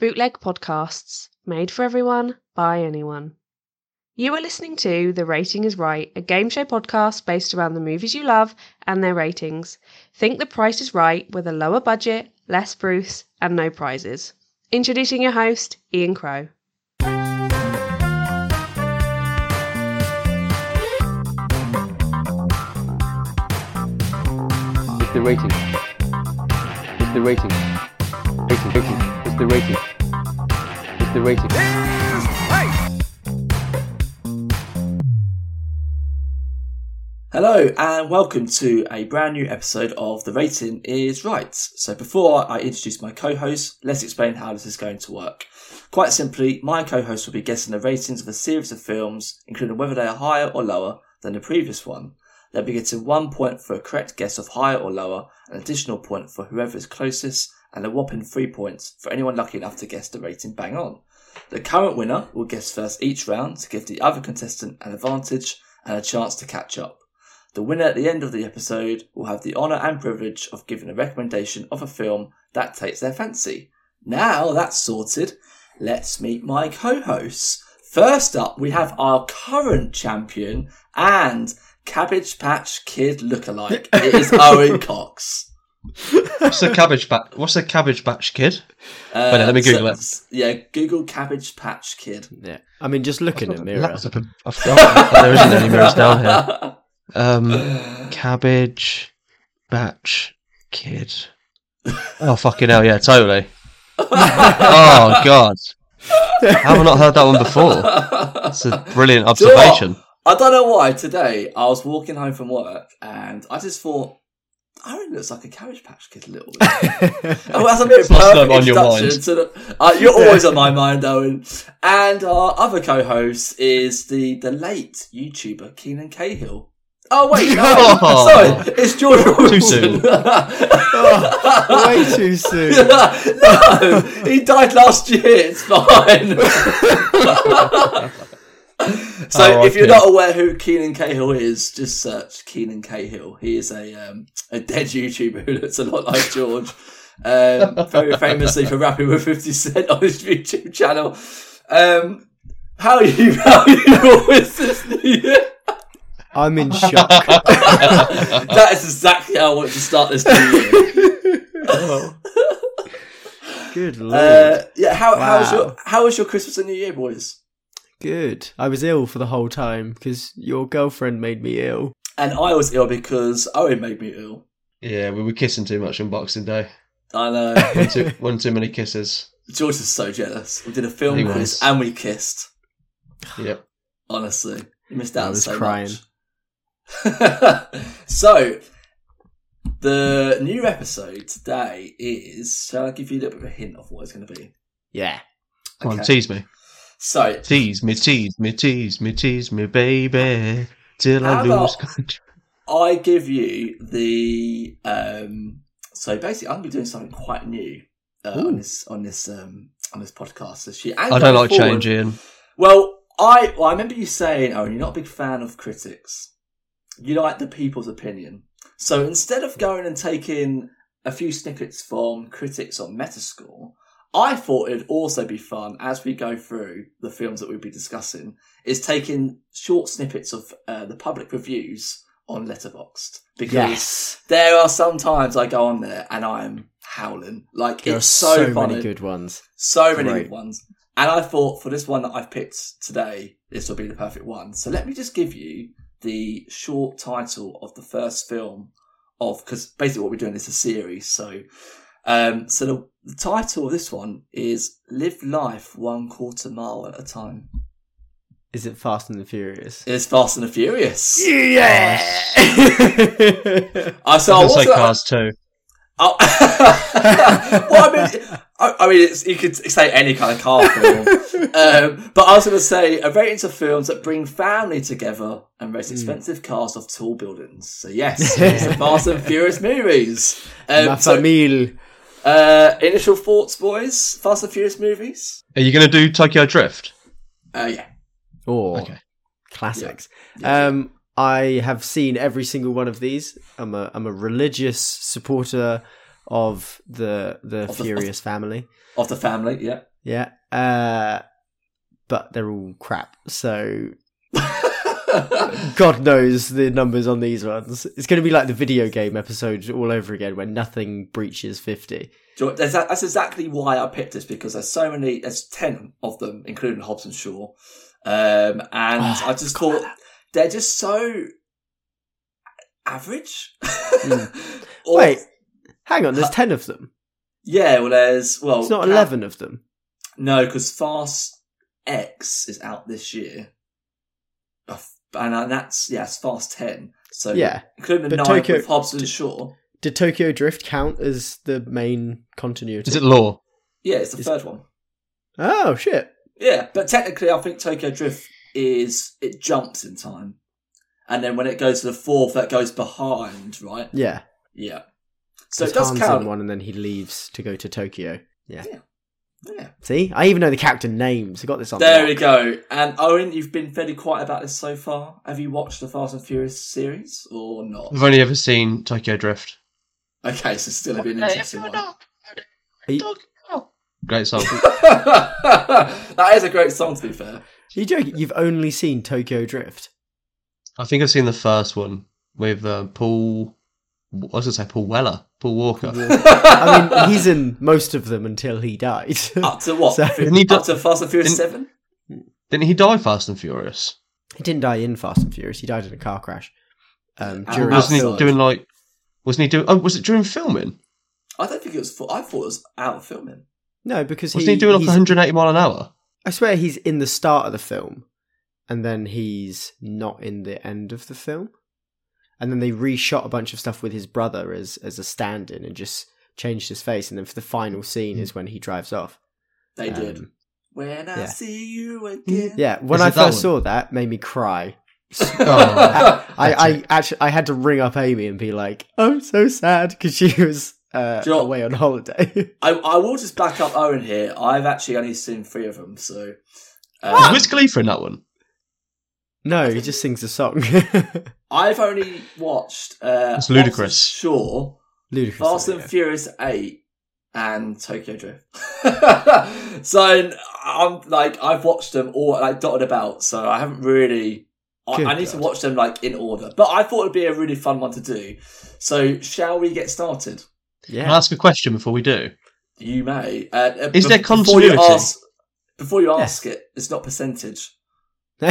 Bootleg podcasts, made for everyone, by anyone. You are listening to The Rating is Right, a game show podcast based around the movies you love and their ratings. Think the price is right with a lower budget, less Bruce, and no prizes. Introducing your host, Ian Crow. It's the rating. It's the rating. Rating, rating. It's the rating. It's the rating. Hello and welcome to a brand new episode of The Rating is Right. So before I introduce my co-host, let's explain how this is going to work. Quite simply, my co-host will be guessing the ratings of a series of films, including whether they are higher or lower than the previous one. They'll be getting one point for a correct guess of higher or lower, an additional point for whoever is closest, and a whopping three points for anyone lucky enough to guess the rating bang on. The current winner will guess first each round to give the other contestant an advantage and a chance to catch up. The winner at the end of the episode will have the honour and privilege of giving a recommendation of a film that takes their fancy. Now that's sorted, let's meet my co hosts. First up, we have our current champion and Cabbage Patch Kid lookalike. It is Owen Cox. What's a cabbage patch? What's a cabbage patch kid? Uh, Wait, let me Google it. Yeah, Google Cabbage Patch Kid. Yeah, I mean, just look in a mirror. Laptop and- I forgot. there isn't any mirrors down here. Um, cabbage batch kid. Oh fucking hell! Yeah, totally. oh god, have I not heard that one before? That's a brilliant Do you know observation. I don't know why today I was walking home from work and I just thought, Aaron looks like a Cabbage Patch Kid a little bit. oh, that's a bit have perfect on your mind. the. Uh, you're always on my mind, Owen. And our other co-host is the the late YouTuber Keenan Cahill. Oh wait, no, Oh. sorry, it's George Robinson. soon. Oh, way too soon. no, he died last year. It's fine. so, if you're not aware who Keenan Cahill is, just search Keenan Cahill. He is a um, a dead YouTuber who looks a lot like George. Um, very famously for rapping with 50 Cent on his YouTube channel. Um, how are you? How are you with this new year? I'm in shock. that is exactly how I want to start this new year. Good lord. Uh, yeah, how, how was your how was your Christmas and New Year, boys? Good. I was ill for the whole time because your girlfriend made me ill. And I was ill because Owen made me ill. Yeah, we were kissing too much on Boxing Day. I know. One too, one too many kisses. George is so jealous. We did a film He quiz was. and we kissed. Yep. Honestly, you missed out I on was so crying. much. so, the new episode today is. Shall I give you a little bit of a hint of what it's going to be? Yeah. Come on, tease me. So, Tease me, tease me, tease me, tease me, baby, till I lose control. I give you the. Um, so basically, I'm going to be doing something quite new uh, on this on this um, on this podcast this year. I don't like changing. Well, I well, I remember you saying, "Oh, you're not a big fan of critics. You like the people's opinion." So instead of going and taking a few snippets from critics on Metascore, I thought it'd also be fun as we go through the films that we'll be discussing, is taking short snippets of uh, the public reviews on Letterboxd because Yes. there are some times I go on there and I'm howling like There are it's so, so, funny. many good ones. So many good ones. And I thought for this one that I've picked today, this will be the perfect one. So let me just give you the short title of the first film of, because basically what we're doing is a series. So, um, so the, the title of this one is Live Life One Quarter Mile at a Time. Is it Fast and the Furious? It's Fast and the Furious. Yeah. I so I I was say Cars too. Oh. well, I mean, I, I mean, it's, you could say any kind of car film, um, but I was going to say a ratings of films that bring family together and race expensive cars off tall buildings. So yes, it's the Fast and Furious movies. Ma Um, so, famille. Uh, initial thoughts, boys. Fast and Furious movies. Are you going to do Tokyo Drift? Uh, yeah. Or Okay. classics. Yeah. Um, I have seen every single one of these. I'm a I'm a religious supporter of the the Of the- Furious family. of the family. Yeah. Yeah. Uh, but they're all crap. So God knows the numbers on these ones. It's going to be like the video game episode all over again, where nothing breaches fifty. You know that's, that's exactly why I picked this because there's so many, there's 10 of them, including Hobbs and Shaw. Um, and Oh, I just thought they're just so average. Or- Wait, hang on. There's ten of them. Yeah, well, there's, well, It's not Cap- eleven of them. No, because Fast X is out this year. And uh, that's, yeah, it's Fast 10. So, Yeah. including the But nine Tokyo- with Hobbs and Shaw. Did Tokyo Drift count as the main continuity? Is it lore? Yeah, it's the Is- third one. Oh shit! Yeah, but technically, I think Tokyo Drift is it jumps in time, and then when it goes to the fourth, that goes behind, right? Yeah. Yeah. So So it does Han's count. in one, and then he leaves to go to Tokyo. Yeah. Yeah. See, I even know the character names. I got this on. There lock. we go. And Owen, you've been fairly quiet about this so far. Have you watched the Fast and Furious series or not? I've only ever seen Tokyo Drift. Okay, so still a bit interesting one. Are you, Great song. that is a great song, to be fair. are you joking? You've only seen Tokyo Drift. I think I've seen the first one with uh, Paul. I was going to say Paul Weller, Paul Walker. I mean, he's in most of them until he died. Up to what? So- Didn't he Up do- to Fast and Furious didn't- Seven. Didn't he die Fast and Furious? he didn't die in Fast and Furious. He died in a car crash. Um, during Wasn't he doing like? Wasn't he doing? Oh, was it during filming? I don't think it was. I thought it was out of filming. no, because he Wasn't he, doing like 180 mile an hour? I swear he's in the start of the film, and then he's not in the end of the film. And then they reshot a bunch of stuff with his brother as as a stand-in and just changed his face. And then for the final scene is when he drives off. They Um, did. When I yeah. see you again. Yeah, when Is I it that first one? saw that, made me cry. Oh, I, that's I actually I had to ring up Amy and be like, "I'm so sad" because she was uh, you know- away on holiday. I, I will just back up Owen here. I've actually only seen three of them, so. Was Um, Wiz Khalifa in that one? No, he just sings a song. I've only watched. Uh, It's Ludacris. Sure. Ludacris. Fast and yeah. Furious 8 and Tokyo Drift. so I'm like, I've watched them all like dotted about, so I haven't really. I, I need to watch them like in order, but I thought it'd be a really fun one to do. So, shall we get started? Yeah. Can I ask a question before we do? You may. Uh, uh, Is bef- there Before you ask, before you ask it, it's not percentage.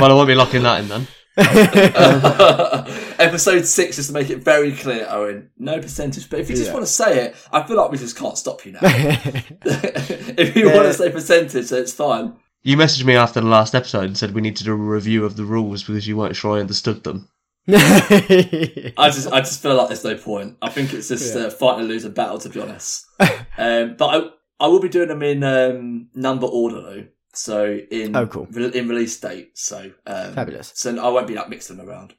Well, I won't be locking that in then. Episode six is to make it very clear, Owen. No percentage, but if you just Yeah. want to say it, I feel like we just can't stop you now. if you Yeah. want to say percentage, then it's fine. You messaged me after the last episode and said we need to do a review of the rules because you weren't sure I understood them. I just, I just feel like there's no point. I think it's just Yeah. uh, fighting a losing battle, to be honest. um, but I, I will be doing them in um, number order though. So in Oh, cool. re- in release date. So um, Fabulous. So I won't be like mixing them around.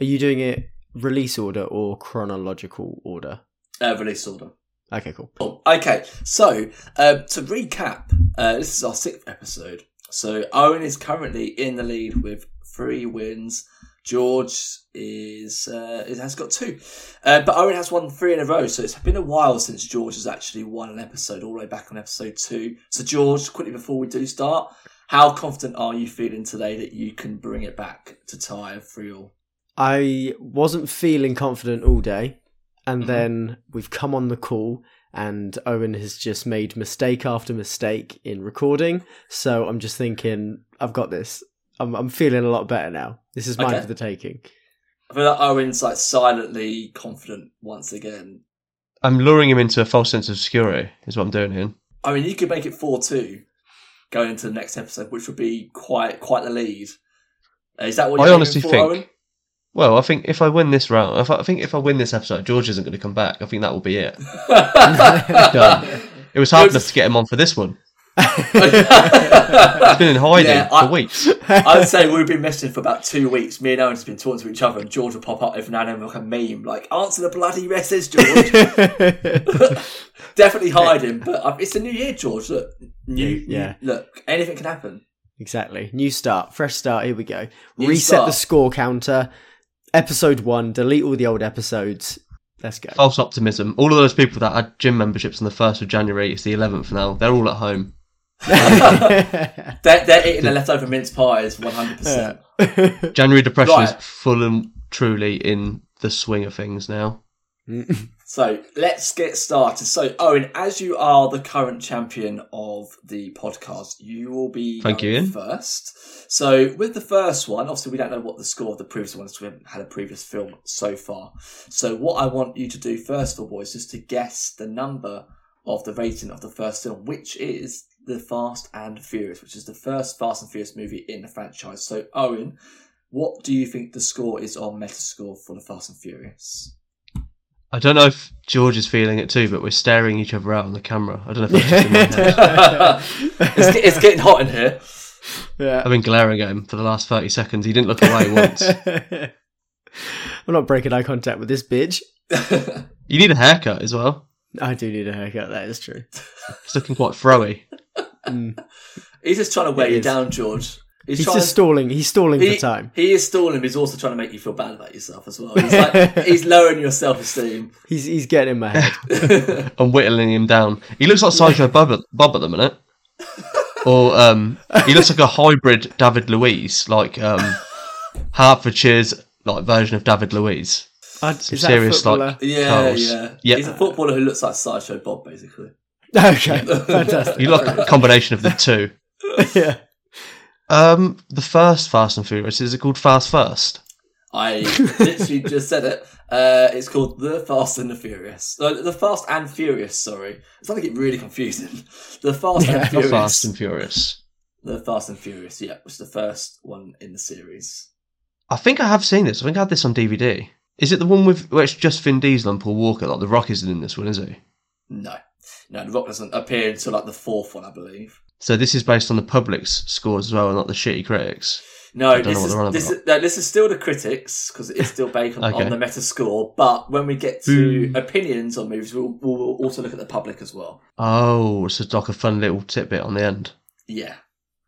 Are you doing it release order or chronological order? Uh, release order. Okay, cool. Cool. Okay, so um, to recap, uh, this is our sixth episode. So Owen is currently in the lead with three wins. George is, uh, has got two, uh, but Owen has won three in a row. So it's been a while since George has actually won an episode, all the way back on episode two. So George, quickly before we do start, how confident are you feeling today that you can bring it back to tie three all? I wasn't feeling confident all day, and Mhm. then we've come on the call, and Owen has just made mistake after mistake in recording. So I'm just thinking, I've got this. I'm, I'm feeling a lot better now. This is mine Okay. for the taking. I feel like Owen's like silently confident once again. I'm luring him into a false sense of security, is what I'm doing here. I mean, you could make it four two going into the next episode, which would be quite quite the lead. Uh, Is that what I you're honestly for, think- Owen? Well, I think if I win this round, if I, I think if I win this episode, George isn't going to come back. I think that will be it. Done. It was hard It was- enough to get him on for this one. He's been in hiding Yeah, for I- weeks. I'd say we've been messaging for about two weeks. Me and Owen have been talking to each other, and George will pop up every now and then like a meme, like "Answer the bloody message, George." Definitely hiding, but uh, it's a new year, George. Look, new, Yeah. new- look, anything can happen. exactly. New start, fresh start. Here we go. New Reset the score counter. Episode one. Delete all the old episodes. Let's go. False optimism. All of those people that had gym memberships on the 1st of January, it's the 11th now, they're all at home. They're, they're eating the leftover mince pies 100%. January depression Right. is full and truly in the swing of things now. So let's get started. So, Owen, as you are the current champion of the podcast, you will be Thank going you, Ian. first. So, with the first one, obviously, we don't know what the score of the previous one is. 'cause We haven't had a previous film so far. So, what I want you to do first of all is just to guess the number of the rating of the first film, which is The Fast and Furious, which is the first Fast and Furious movie in the franchise. So, Owen, what do you think the score is on Metascore for The Fast and Furious? I don't know if George is feeling it too, but we're staring each other out on the camera. I don't know if that's just in my head. it's, it's getting hot in here. yeah. I've been glaring at him for the last 30 seconds. He didn't look away once. I'm not breaking eye contact with this bitch. You need a haircut as well. I do need a haircut. That is true. It's looking quite throwy. Mm. He's just trying to wear It you is. down, George. He's, He's trying just stalling. He's stalling he, for time. he is stalling, but he's also trying to make you feel bad about yourself as well. He's, like, he's lowering your self esteem. He's he's getting in my head. I'm whittling him down. He looks like Sideshow Bob at, Bob at the minute. Or um, he looks like a hybrid David Luiz, like um, Hertfordshire's like version of David Luiz. Uh, Some is that serious, a footballer? like- yeah, Carlos. yeah, Yeah. He's a footballer who looks like Sideshow Bob, basically. okay, fantastic. You look like a combination of the two. yeah. Um, the first Fast and Furious is it called Fast First? I literally just said it. Uh, it's called The Fast and the Furious. Uh, the Fast and Furious, sorry. It's going to get really confusing. The Fast Yeah. and Not Furious. Fast and Furious. The Fast and Furious, yeah, was the first one in the series. I think I have seen this. I think I had this on DVD. Is it the one with where it's just Vin Diesel and Paul Walker? Like the Rock isn't in this one, is he? No. No, The Rock doesn't appear until like the fourth one, I believe. So this is based on the public's scores as well, and not the shitty critics. No, this is, this, is, no, this is still the critics because it is still based on, Okay. on the meta score. But when we get to opinions on movies, we'll, we'll also look at the public as well. Oh, so it's like a fun little tidbit on the end. Yeah.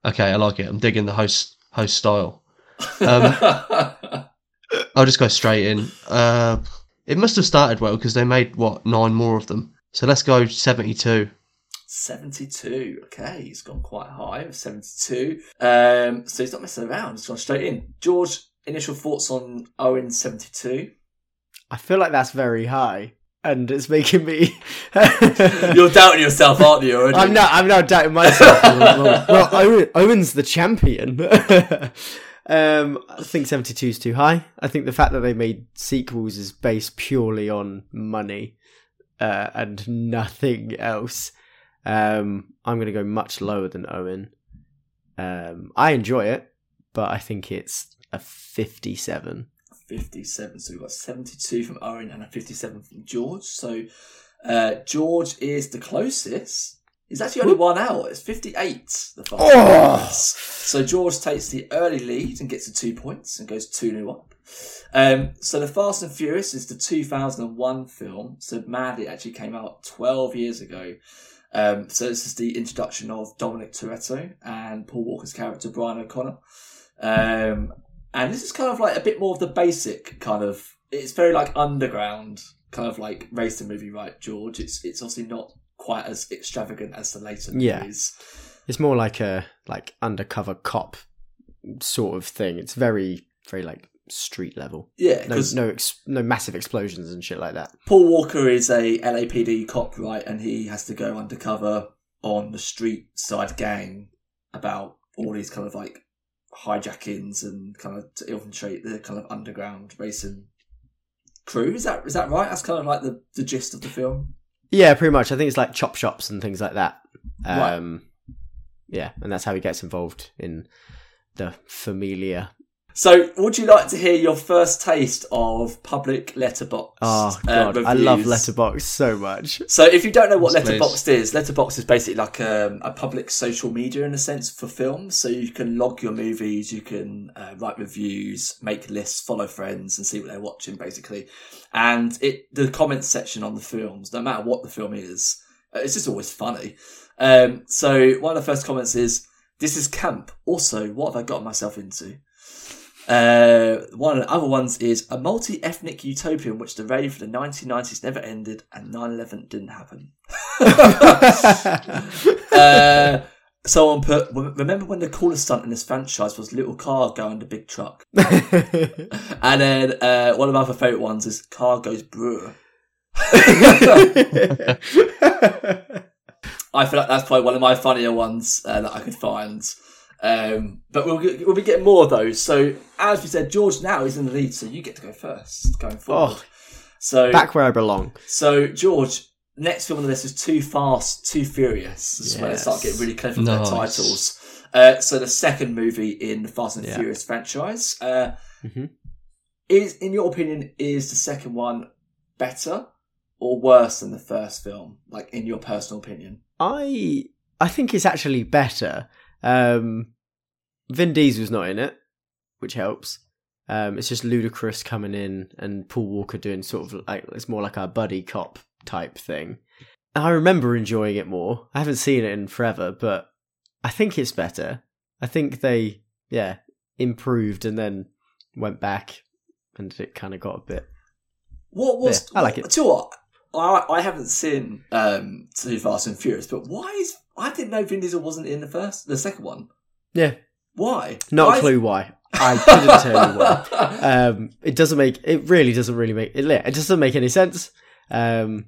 Okay, I like it. I'm digging the host host style. Um, I'll just go straight in. Uh, it must have started well because they made what nine more of them. So let's go seventy-two. 72. Okay, he's gone quite high. 72. Um, so he's not messing around. He's gone straight in. George, initial thoughts on Owen 72? I feel like that's very high, and it's making me. You're doubting yourself, aren't you? Already? I'm now. I'm not doubting myself. well, well, Owen, Owen's the champion. um, I think 72 is too high. I think the fact that they made sequels is based purely on money uh, and nothing else. Um, I'm going to go much lower than Owen. Um, I enjoy it, but I think it's a 57. 57. So we've got 72 from Owen and a 57 from George. So uh, George is the closest. He's actually only one out. It's 58. The Fast Oh! So George takes the early lead and gets the two points and goes 2 0 up. Um, so The Fast and Furious is the 2001 film. So Madly actually came out 12 years ago. Um, so this is the introduction of Dominic Toretto and Paul Walker's character Brian O'Connor. Um, and this is kind of like a bit more of the basic kind of. It's very like underground kind of like racing movie, right, George? It's it's obviously not quite as extravagant as the later Yeah. movies. It's more like a like undercover cop sort of thing. It's very very like street level. Yeah, No no ex- no massive explosions and shit like that. Paul Walker is a LAPD cop, right, and he has to go undercover on the street side gang about all these kind of like hijackings and kind of to infiltrate the kind of underground racing crew. Is that is that right? That's kind of like the, the gist of the film. Yeah, pretty much. I think it's like chop shops and things like that. Right. Um, Yeah, and that's how he gets involved in the familia. So, would you like to hear your first taste of public Letterboxd? Oh uh, god, I love? Letterboxd so much. So, if you don't know what Letterboxd is, Letterboxd is basically like um, a public social media in a sense for films. So you can log your movies, you can uh, write reviews, make lists, follow friends, and see what they're watching, basically. And it the comments section on the films, no matter what the film is, uh, it's just always funny. Um, so one of the first comments is, "This is camp." Also, what have I gotten myself into? Uh, one of the other ones is a multi-ethnic utopia in which the rave of the 1990s never ended and 9-11 didn't happen. uh, someone put, remember when the coolest stunt in this franchise was little car going the big truck? and then uh, one of my other favourite ones is car goes brewer. I feel like that's probably one of my funnier ones uh, that I could find. Um, but we'll, we'll be getting more of those. So, as we said, George now is in the lead, so you get to go first going forward. Oh. so, Back where I belong. so George, next film on the list is Too Fast, Too Furious. This is when they start getting really clever with Nice. their titles. Uh, so, the second movie in the Fast and Yeah. Furious franchise. Uh, Mhm. Is, in your opinion, is the second one better or worse than the first film? Like, in your personal opinion? I I think it's actually better. Um, Vin Diesel's not in it, which helps. Um, it's just Ludacris coming in and Paul Walker doing sort of like it's more like a buddy cop type thing. I remember enjoying it more. I haven't seen it in forever, but I think it's better. I think they yeah improved and then went back and it kind of got a bit. What was? Yeah, I like it. Do you know what? I, I haven't seen um, Too Fast and Furious, but why is I didn't know Vin Diesel wasn't in the first, the second one. Yeah, Why? not Why a is- clue why. I couldn't tell you why. um, it doesn't make it really doesn't really make it, it doesn't make any sense. Um,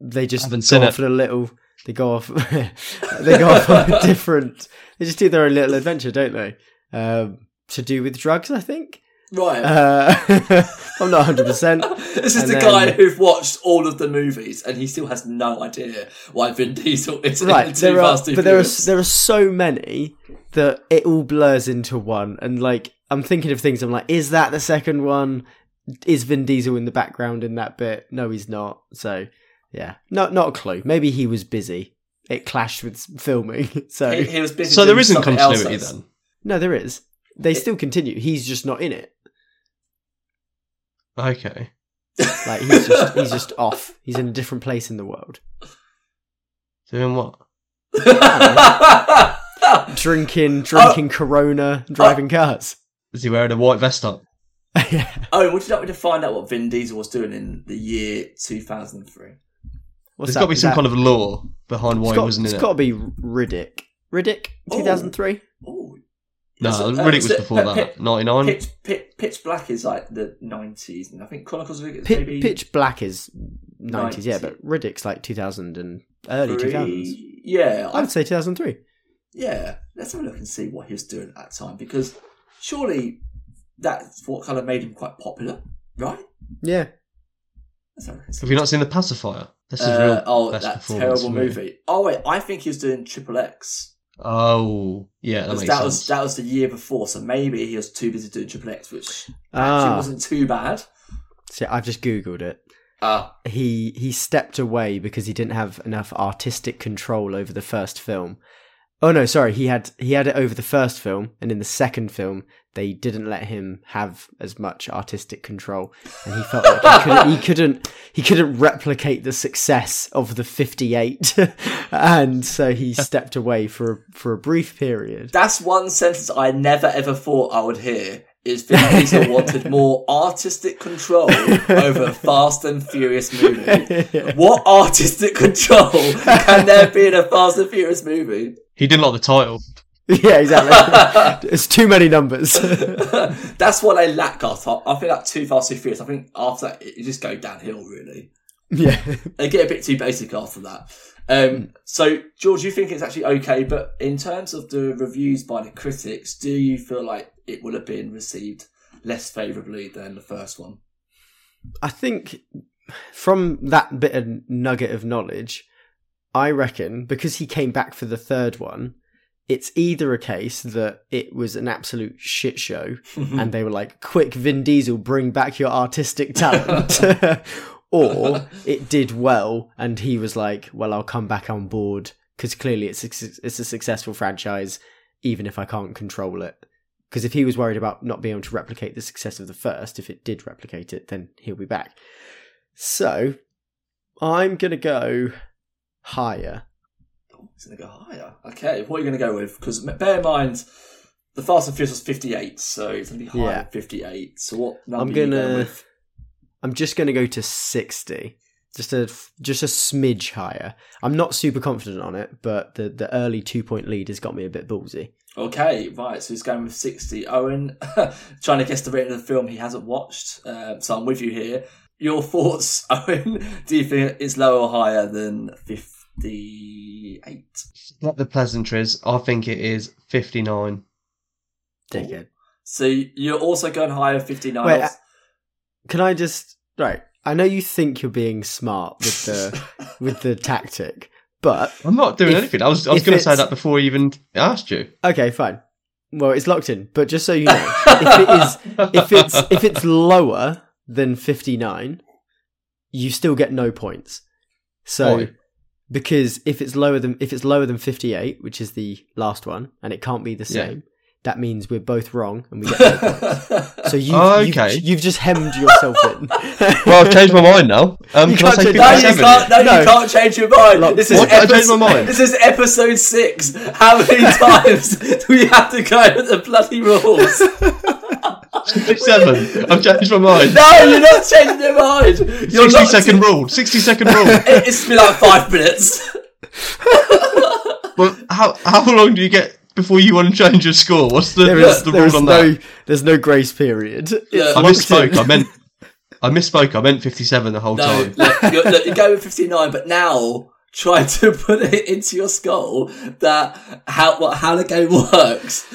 they just Haven't go seen off it. a little. They go off. they go off on a different. They just do their own little adventure, don't they? Um, to do with drugs, I think. Right. Uh, I'm not 100. percent this is and the then- guy who's watched all of the movies, and he still has no idea why Vin Diesel is in Right, Too there are, Fast Too but there are there are so many that it all blurs into one, and like I'm thinking of things. I'm like, is that the second one? Is Vin Diesel in the background in that bit? No, he's not. So yeah, not not a clue. Maybe he was busy. It clashed with filming. So he, he was busy. So there doing isn't continuity else. then. no, there is. They still continue. He's just not in it. Okay. Like he's just he's just off. He's in a different place in the world, Doing what? drinking drinking Corona, driving cars. Is he wearing a white vest on? yeah. oh, would you like me to find out what Vin Diesel was doing in the year 2003? What's There's that? got to be some that- kind of lore behind why It's he got, wasn't in it's it. got to be Riddick. Riddick, Oh. 2003. Oh, No, So, uh, Riddick was so- before Pit- that. 99? Pitch, pitch, pitch Black is like the 90s, and I think Chronicles of Riddick is Pit, maybe Pitch Black is 90s, yeah, but Riddick's like 2000 and early three- 2000s. Yeah, I would say 2003. Yeah, let's have a look and see what he was doing at that time because surely that's what kind of made him quite popular, right? Yeah. Have a look and see. Have you not seen The Pacifier? That's his Uh, real oh, best that terrible for me. movie. Oh wait, I think he was doing Triple X. Oh, yeah, that that was that was the year before, so maybe he was too busy doing Triple X, which actually Ah, wasn't too bad. see, I've just googled it. Ah, He he stepped away because he didn't have enough artistic control over the first film. Oh no, sorry, he had he had it over the first film, and in the second film they didn't let him have as much artistic control, and he felt like he couldn't he couldn't, he couldn't replicate the success of the fifty eight, and so he stepped away for a, for a brief period. that's one sentence I never ever thought I would hear. Is Vin Diesel wanted more artistic control over a Fast and Furious movie? What artistic control can there be in a Fast and Furious movie? He didn't like the title. yeah, exactly. it's too many numbers. That's what they lack after. I think like too Fast, Too Furious. I think after that, it just go downhill, really. yeah. They get a bit too basic after that. Um, so, George, you think it's actually okay, but in terms of the reviews by the critics, do you feel like it would have been received less favourably than the first one? I think from that bit of nugget of knowledge, I reckon because he came back for the third one, it's either a case that it was an absolute shit show mm-hmm. and they were like, quick, Vin Diesel, bring back your artistic talent. or it did well and he was like, well, I'll come back on board because clearly it's, a- it's a successful franchise, even if I can't control it. Because if he was worried about not being able to replicate the success of the first, if it did replicate it, then he'll be back. So, I'm going to go higher. Oh, it's going to go higher. Okay, what are you going to go with? Because bear in mind, the Fast and Furious was 58, so it's going to be higher Yeah. than 58. So what number I'm are you going gonna. with? I'm just gonna go to sixty. Just a just a smidge higher. I'm not super confident on it, but the the early two point lead has got me a bit ballsy. Okay, right. So he's going with 60. Owen, trying to guess the rating of the film he hasn't watched. Um, so I'm with you here. Your thoughts, Owen? Do you think it's lower or higher than 58? Not the pleasantries. I think it is 59. Dickhead. So you're also going higher, 59. Wait, uh, Can I just right? I know you think you're being smart with the with the tactic, but I'm not doing If- anything. I was, I was going to say that before I even asked you. okay, fine. Well, it's locked in. But just so you know, if it is if it's if it's lower than 59, you still get no points. So Why? Because if it's lower than if it's lower than 58, which is the last one, and it can't be the Yeah. same, that means we're both wrong and we get. So you, Oh, you've, okay. you've just hemmed yourself in. Well, I've changed my mind now. Um, You can I can't say change- No, you can't. No, No. you can't change your mind. Look, this is what? I changed episode, my mind. This is episode six. How many times do we have to go with the bloody rules? 57. I've changed my mind. No, you're not changing your mind. You're 60 not second rule. 60 second rule. It- It's been like five minutes. well, how how long do you get before you want to change your score? What's the, There what's the there rule on no that? there's no grace period. It's Yeah. I misspoke. in. I meant I misspoke. I meant 57 the whole No, time. look, you're, look, you're going with 59, but now try to put it into your skull that how what, how the game works.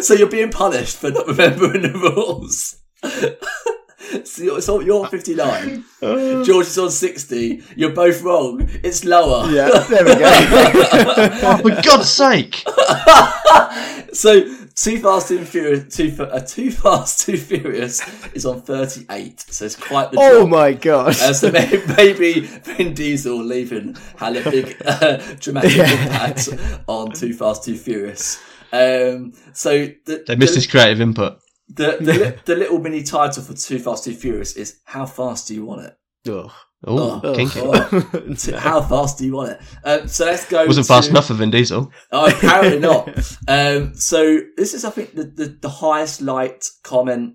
so you're being punished for not remembering the rules. so you're, so you're on 59. George is on 60. You're both wrong. It's lower. Yeah, there we go. Oh, for God's sake! So Too Fast, Too Furious, Too, uh, Too Fast, Too Furious is on 38. So it's quite the oh drop. my god. Uh, so maybe, maybe Vin Diesel leaving had a big uh, dramatic impact on Too Fast, Too Furious. Um, so the, They missed the, his creative input. The, the, li- the little mini title for Too Fast, Too Furious is How Fast Do You Want It? Ugh. Oh, Oh, kinky. oh. T- How fast do you want it? Um, so let's go. Wasn't to- fast enough for Vin Diesel. Oh, apparently not. Um, so this is, I think, the, the, the highest liked comment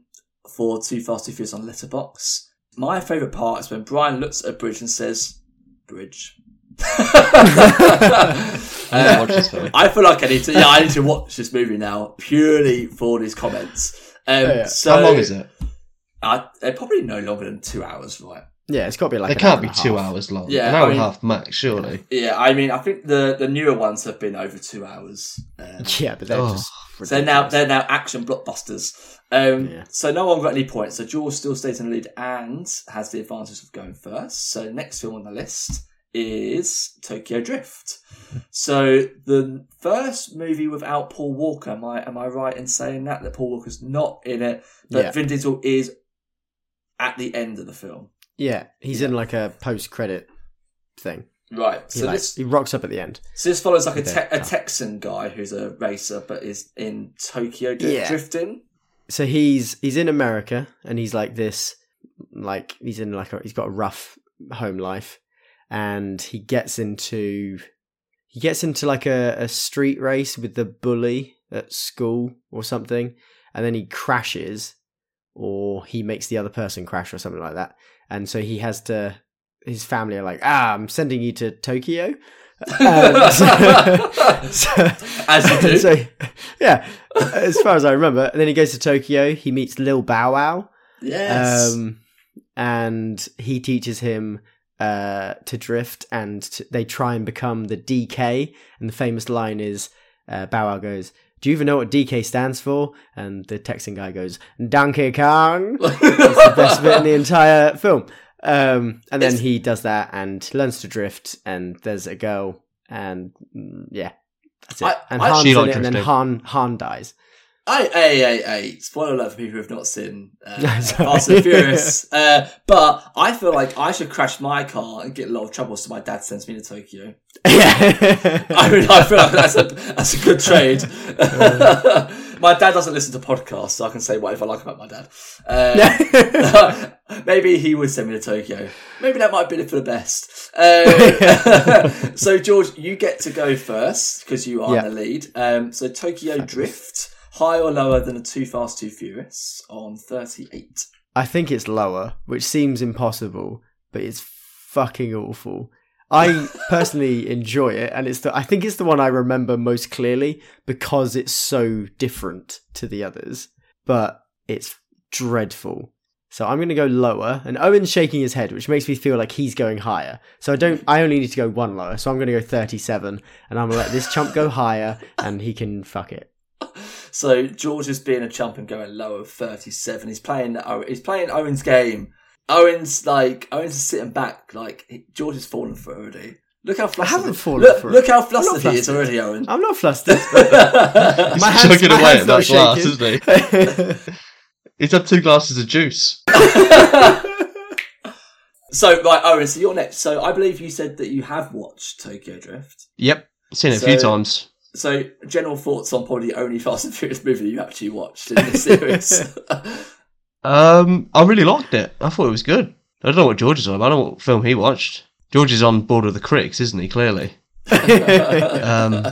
for Too Fast, Too Furious on Letterboxd. My favourite part is when Brian looks at a bridge and says, "Bridge." I watch this film. I feel like I need to. Yeah, I need to watch this movie now purely for these comments. Um, yeah. So How long is it? I, they're probably no longer than two hours, right? Yeah, it's got to be like They an can't hour be and two half. hours long. Yeah, An hour I and a half max, surely. Yeah, I mean, I think the the newer ones have been over two hours. Um, Yeah, but they're Oh. just. So now they're now action blockbusters. Um, Yeah. So no one got any points. So Jaws still stays in the lead and has the advantage of going first. So next film on the list is Tokyo Drift. So the first movie without Paul Walker. Am I am I right in saying that that Paul Walker's not in it, but Yeah. Vin Diesel is at the end of the film. Yeah, he's in like a post-credit thing. Right. He, So like, this he rocks up at the end. so this follows like a, te- a. Texan guy who's a racer, but is in Tokyo dri- Yeah. drifting. So he's he's in America and he's like this, like he's in like a, he's got a rough home life, and he gets into he gets into like a, a street race with the bully at school or something, and then he crashes, or he makes the other person crash or something like that, and so he has to. His family are like, ah, I'm sending you to Tokyo. Um, so- so- As you do. so, yeah, as far as I remember. And then he goes to Tokyo. He meets Lil Bow Wow, Yes. um, and he teaches him uh, to drift. And to, they try and become the DK. And the famous line is, uh, Bow Wow goes, "Do you even know what DK stands for?" And the Texan guy goes, "Donkey Kong." It's the best bit in the entire film. Um, and then It's- he does that and learns to drift. And there's a girl, and mm, yeah, that's it. I- and I- Han's in it, and then. Han Han dies. I, hey, hey, hey, spoiler alert for people who have not seen uh. Fast and Furious. Uh, but I feel like I should crash my car and get a lot of trouble so my dad sends me to Tokyo. yeah. I mean, I feel like that's a, that's a good trade. my dad doesn't listen to podcasts, so I can say whatever I like about my dad. Uh, maybe he would send me to Tokyo. Maybe that might have been for the best. Uh, so, George, you get to go first because you are the lead. Um, so, Tokyo Drift, higher or lower than a Too Fast, Too Furious on 38? I think it's lower, which seems impossible, but it's fucking awful. I personally enjoy it, and it's the I think it's the one I remember most clearly because it's so different to the others. But it's dreadful. So I'm going to go lower, and Owen's shaking his head, which makes me feel like he's going higher. So I don't. I only need to go one lower. So I'm going to go 37, and I'm going to let this chump go higher, and he can fuck it. So George is being a chump and going low of thirty seven. He's playing. Oh, he's playing Owen's game. Owen's like Owen's sitting back. Like he- George is falling for already. Look how flustered. haven't fallen look, for it. Look how I'm flustered he is already, Owen. I'm not flustered. But my He's hands, chugging my away hands at not that glass, shaking. isn't he? He's had two glasses of juice. so right, Owen. So you're next. So I believe you said that you have watched Tokyo Drift. Yep, seen it a few times. So general thoughts on probably the only Fast and Furious movie you actually watched in this series. Um, I really liked it. I thought it was good. I don't know what George is on about. I don't know what film he watched. George is on board with the critics, isn't he? Clearly. Um,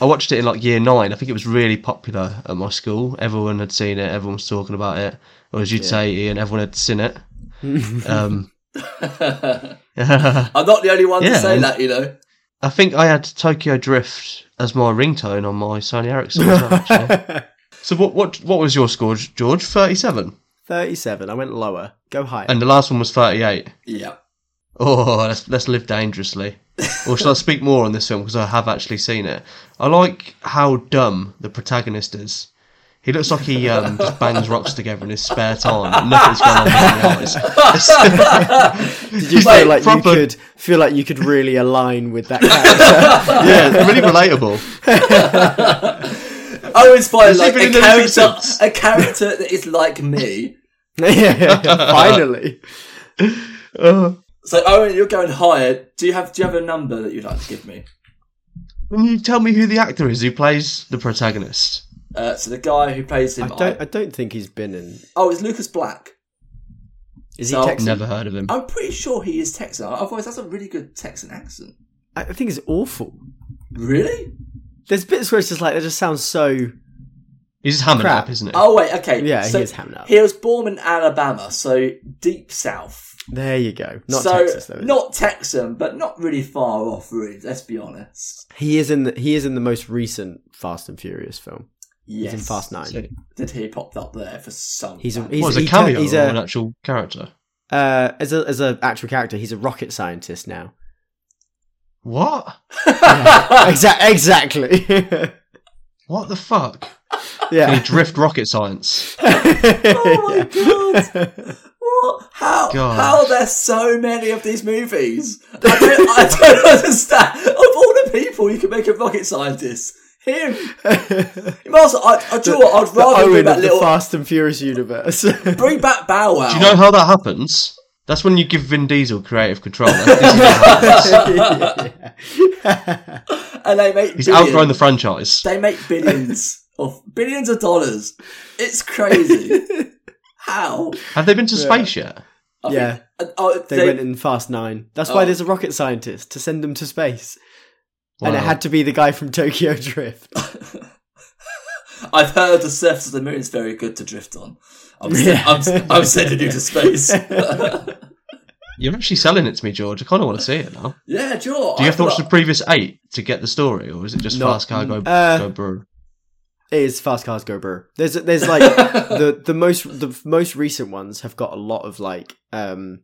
I watched it in like year nine. I think it was really popular at my school. Everyone had seen it. Everyone was talking about it. Or as you'd say, Ian, everyone had seen it. Um, I'm not the only one to say that, you know. I think I had Tokyo Drift as my ringtone on my Sony Ericsson. well, so what what what was your score, George? Thirty-seven, 37. I went lower. Go higher. and the last one was thirty-eight. Yeah. Oh, let's let's live dangerously. or should I speak more on this film because I have actually seen it? I like how dumb the protagonist is. He looks like he um, just bangs rocks together in his spare time. Nothing's going on in his eyes. Did you Mate, feel like proper- you could feel like you could really align with that character? yeah, really relatable. Owen's playing Is like a character, a character that is like me. yeah, finally. Uh, So Owen, you're going higher. Do you have do you have a number that you'd like to give me? can you tell me who the actor is who plays the protagonist? Uh, so the guy who plays I him. don't. I don't think he's been in. oh, it's Lucas Black. Is he Texan? Never heard of him. I'm pretty sure he is Texan. Otherwise, that's a really good Texan accent. I I think it's awful. Really? There's bits where it's just like it just sounds so. He's just hamming Crap. up, isn't it? Oh wait, okay. Yeah, so he is hamming up. He was born in Alabama, so deep south. There you go. Not so Texas though. is it? not Texan, but not really far off. Really, let's be honest. He is in. The, he is in the most recent Fast and Furious film. Yes. He's in Fast Nine. So- Did he pop up there for some? He's a- he's- What, was a he cameo he's or a- an actual character? Uh, as a as a actual character, he's a rocket scientist now. What? Exactly. Exactly. What the fuck? Can yeah. he drift rocket science? oh my god! What? How? God. How are there so many of these movies? I don't, I don't understand. Of all the people you can make a rocket scientist, him. You might I, I do you know what? I'd the rather bring Owen back of the little. Fast and Furious universe. Bring back Bow Wow. Do you know how that happens? That's when you give Vin Diesel creative control. That's, this is what happens. and they make He's billions. outgrown the franchise. They make billions of billions of dollars. It's crazy. How? Have they been to space yet? I Yeah. think- uh, oh, they, went in Fast Nine. That's why Oh. there's a rocket scientist to send them to space, and it had to be the guy from Tokyo Drift. I've heard the surface of the moon is very good to drift on. I'm, sen- Yeah. I'm, I'm sending you to space. You're actually selling it to me, George. I kind of want to see it now. yeah, sure. Do you have to watch the previous eight to get the story, or is it just No. Fast Car Go, Uh, go Brew? It is Fast Cars Go Brr. There's there's like the the most the most recent ones have got a lot of like um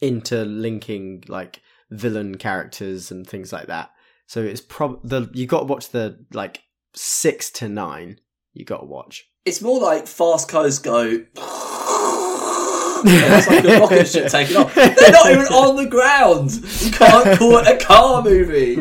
interlinking like villain characters and things like that. So it's prob the you got to watch the like six to nine. You got to watch. It's more like fast cars go. Yeah, it's like a rocket ship taking off. They're not even on the ground. You can't call it a car movie.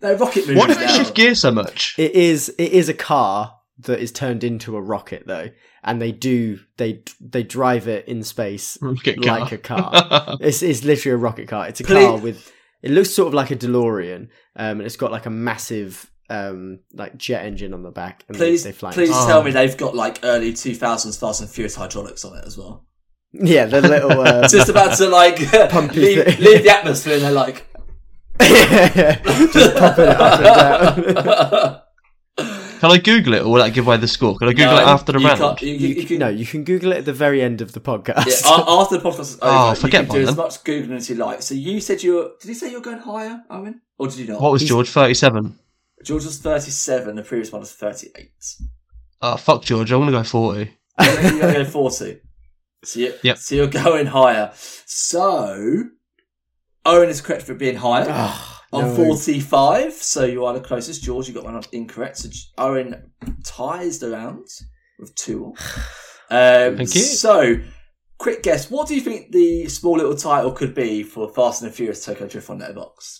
They're rocket movies Why do they now. shift gear so much? It is it is a car that is turned into a rocket though, and they do they they drive it in space Rocket like a car. it's it's literally a rocket car. It's a car with it looks sort of like a DeLorean, um, and it's got like a massive um, like jet engine on the back, and Please, they, they fly. please Oh. tell me they've got like early 2000s Fast and Furious hydraulics on it as well. yeah, the little uh, Just about to like leave, thing. leave the atmosphere, and they're like, just popping it up and down. Can I Google it or will that give away the score? Can I Google No, it after the you round? can't- you- you- You, you can- no, you can Google it at the very end of the podcast. Yeah, after the podcast is over, Oh, you forget can do mine as much googling as you like. So you said you were. Did you say you were going higher, Owen, or did you not? What was He's- George? 37. George was thirty-seven. The previous one was thirty-eight. Oh, fuck George. I want to go 40. You're going to go forty. So, you, Yep. so you're going higher. So Owen is correct for being higher Ah, on no. forty-five. So you are the closest. George, you got one incorrect. So Owen ties the round with two. all. Um, Thank you. So. Quick guess. What do you think the small little title could be for Fast and the Furious Tokyo Drift on Letterboxd?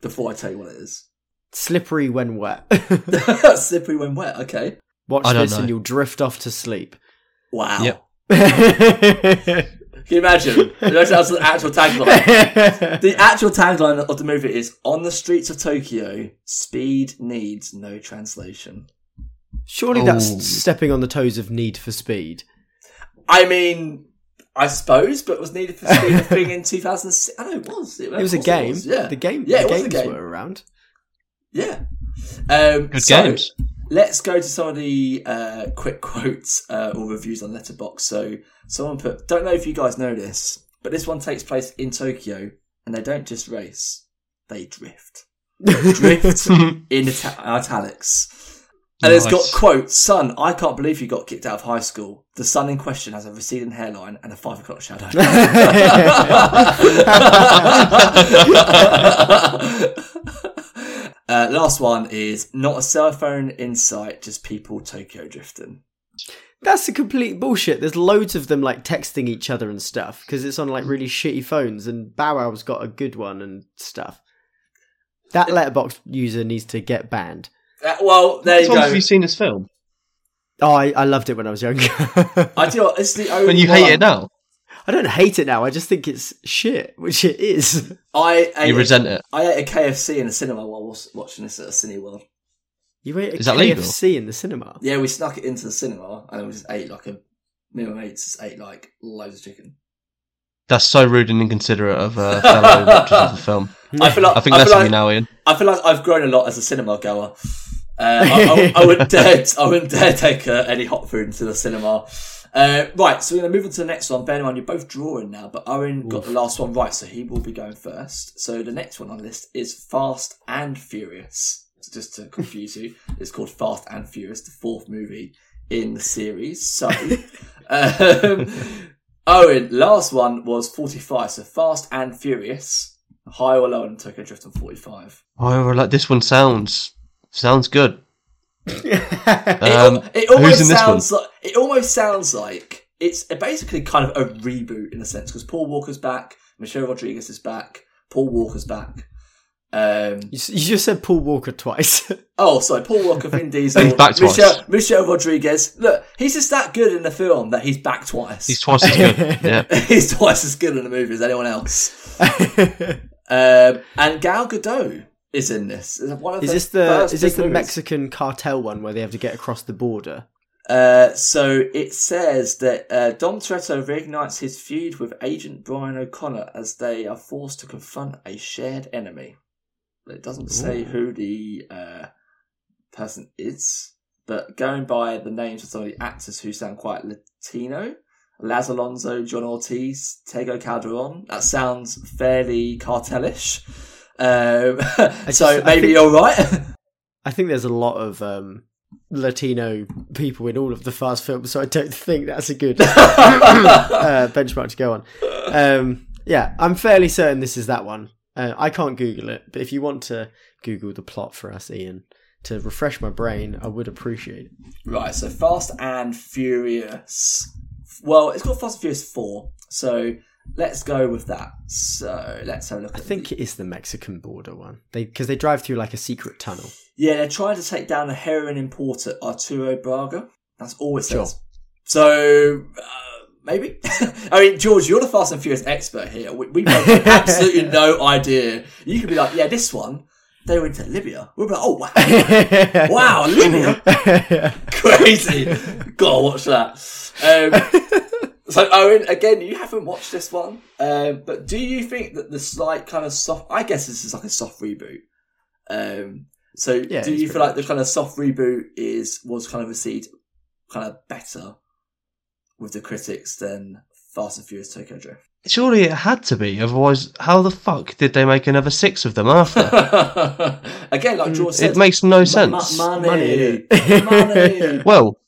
Before I tell you what it is. Slippery when wet. Slippery when wet. Okay. Watch this know. and you'll drift off to sleep. Wow. Yep. Can you imagine? That's the actual tagline. The actual tagline of the movie is "On the streets of Tokyo, speed needs no translation." Surely Oh. that's stepping on the toes of Need for Speed. I mean, I suppose, but was Needed for Speed a thing in 2006? I know it was. It, It was a of course game. was, Yeah. The game. Yeah, the it was a games game. were around. Yeah. Um, Good so, games. Let's go to some of the uh, quick quotes uh, or reviews on Letterboxd. So someone put, don't know if you guys know this, but this one takes place in Tokyo, and they don't just race; they drift. Drift in ita- italics. And it's got Nice. quote, son, I can't believe you got kicked out of high school. The son in question has a receding hairline and a five o'clock shadow. Uh, last one is not a cell phone in sight, just people Tokyo drifting. That's a complete bullshit. There's loads of them like texting each other and stuff because it's on like really shitty phones, and Bow Wow's got a good one and stuff. That Letterboxd user needs to get banned. Uh, well, there you go. have you seen this film? Oh, I, I loved it when I was younger. I do. You it's the only When you one. hate it now, I don't hate it now. I just think it's shit, which it is. I ate, you resent it. I ate a KFC in the cinema while I was watching this at a Cineworld. You ate a Is that legal? KFC in the cinema. Yeah, we snuck it into the cinema and then we just ate like a. Me and my mates just ate like loads of chicken. That's so rude and inconsiderate of uh, fellow watchers of the film. I feel like I think I less feel of like, you now, Ian. I feel like I've grown a lot as a cinema goer. Uh, I, I, I wouldn't dare. I wouldn't dare take uh, any hot food into the cinema. Uh, right, so we're going to move on to the next one. Bear in mind, you're both drawing now, but Owen got the last one right, so he will be going first. So the next one on the list is Fast and Furious. So just to confuse you, it's called Fast and Furious, the fourth movie in the series. So, um, Owen, last one was 45, so Fast and Furious. High or low on Tokyo Drift on 45. However, like this one sounds sounds good. It, Um, al- it almost who's in this sounds like it almost sounds like it's basically kind of a reboot in a sense because Paul Walker's back, Michelle Rodriguez is back, Paul Walker's back. Um, You, you just said Paul Walker twice. oh, sorry, Paul Walker, Vin Diesel, He's back twice. Michelle, Michelle Rodriguez. Look, he's just that good in the film that he's back twice. He's twice as good. Yeah. he's twice as good in the movie as anyone else. Um, and Gal Gadot is in this. Is one of is this the is this the movies. Mexican cartel one where they have to get across the border? Uh, so it says that uh, Dom Toretto reignites his feud with Agent Brian O'Connor as they are forced to confront a shared enemy. But it doesn't say who the uh, person is, but going by the names of some of the actors who sound quite Latino, Laz Alonso, John Ortiz, Tego Calderon, that sounds fairly cartelish. Um, so just- I maybe think- you're right. I think there's a lot of um, Latino people in all of the Fast films, so I don't think that's a good uh, benchmark to go on. Um, yeah, I'm fairly certain this is that one. Uh, I can't Google it, but if you want to Google the plot for us, Ian, to refresh my brain, I would appreciate it. Right, so Fast and Furious. Well, it's called Fast and Furious 4, so let's go with that. So let's have a look I think the- it is the Mexican border one. They because they drive through like a secret tunnel. Yeah, they're trying to take down the heroin importer Arturo Braga. That's all it Sure. says. So, uh, maybe? I mean, George, you're the Fast and Furious expert here. We, we have absolutely no idea. You could be like, yeah, this one. they went to Libya, we'd be like, oh wow, wow, Libya, crazy. Gotta watch that. Um, so Owen, again, you haven't watched this one, um, but do you think that the slight kind of soft? I guess this is like a soft reboot. Um, so Yeah, do you feel pretty like the kind of soft reboot is was kind of received kind of better with the critics than Fast and Furious Tokyo Drift? Surely it had to be, otherwise, how the fuck did they make another six of them after? again, like George said, it makes no mo- sense. mo- money, Money, money. Well,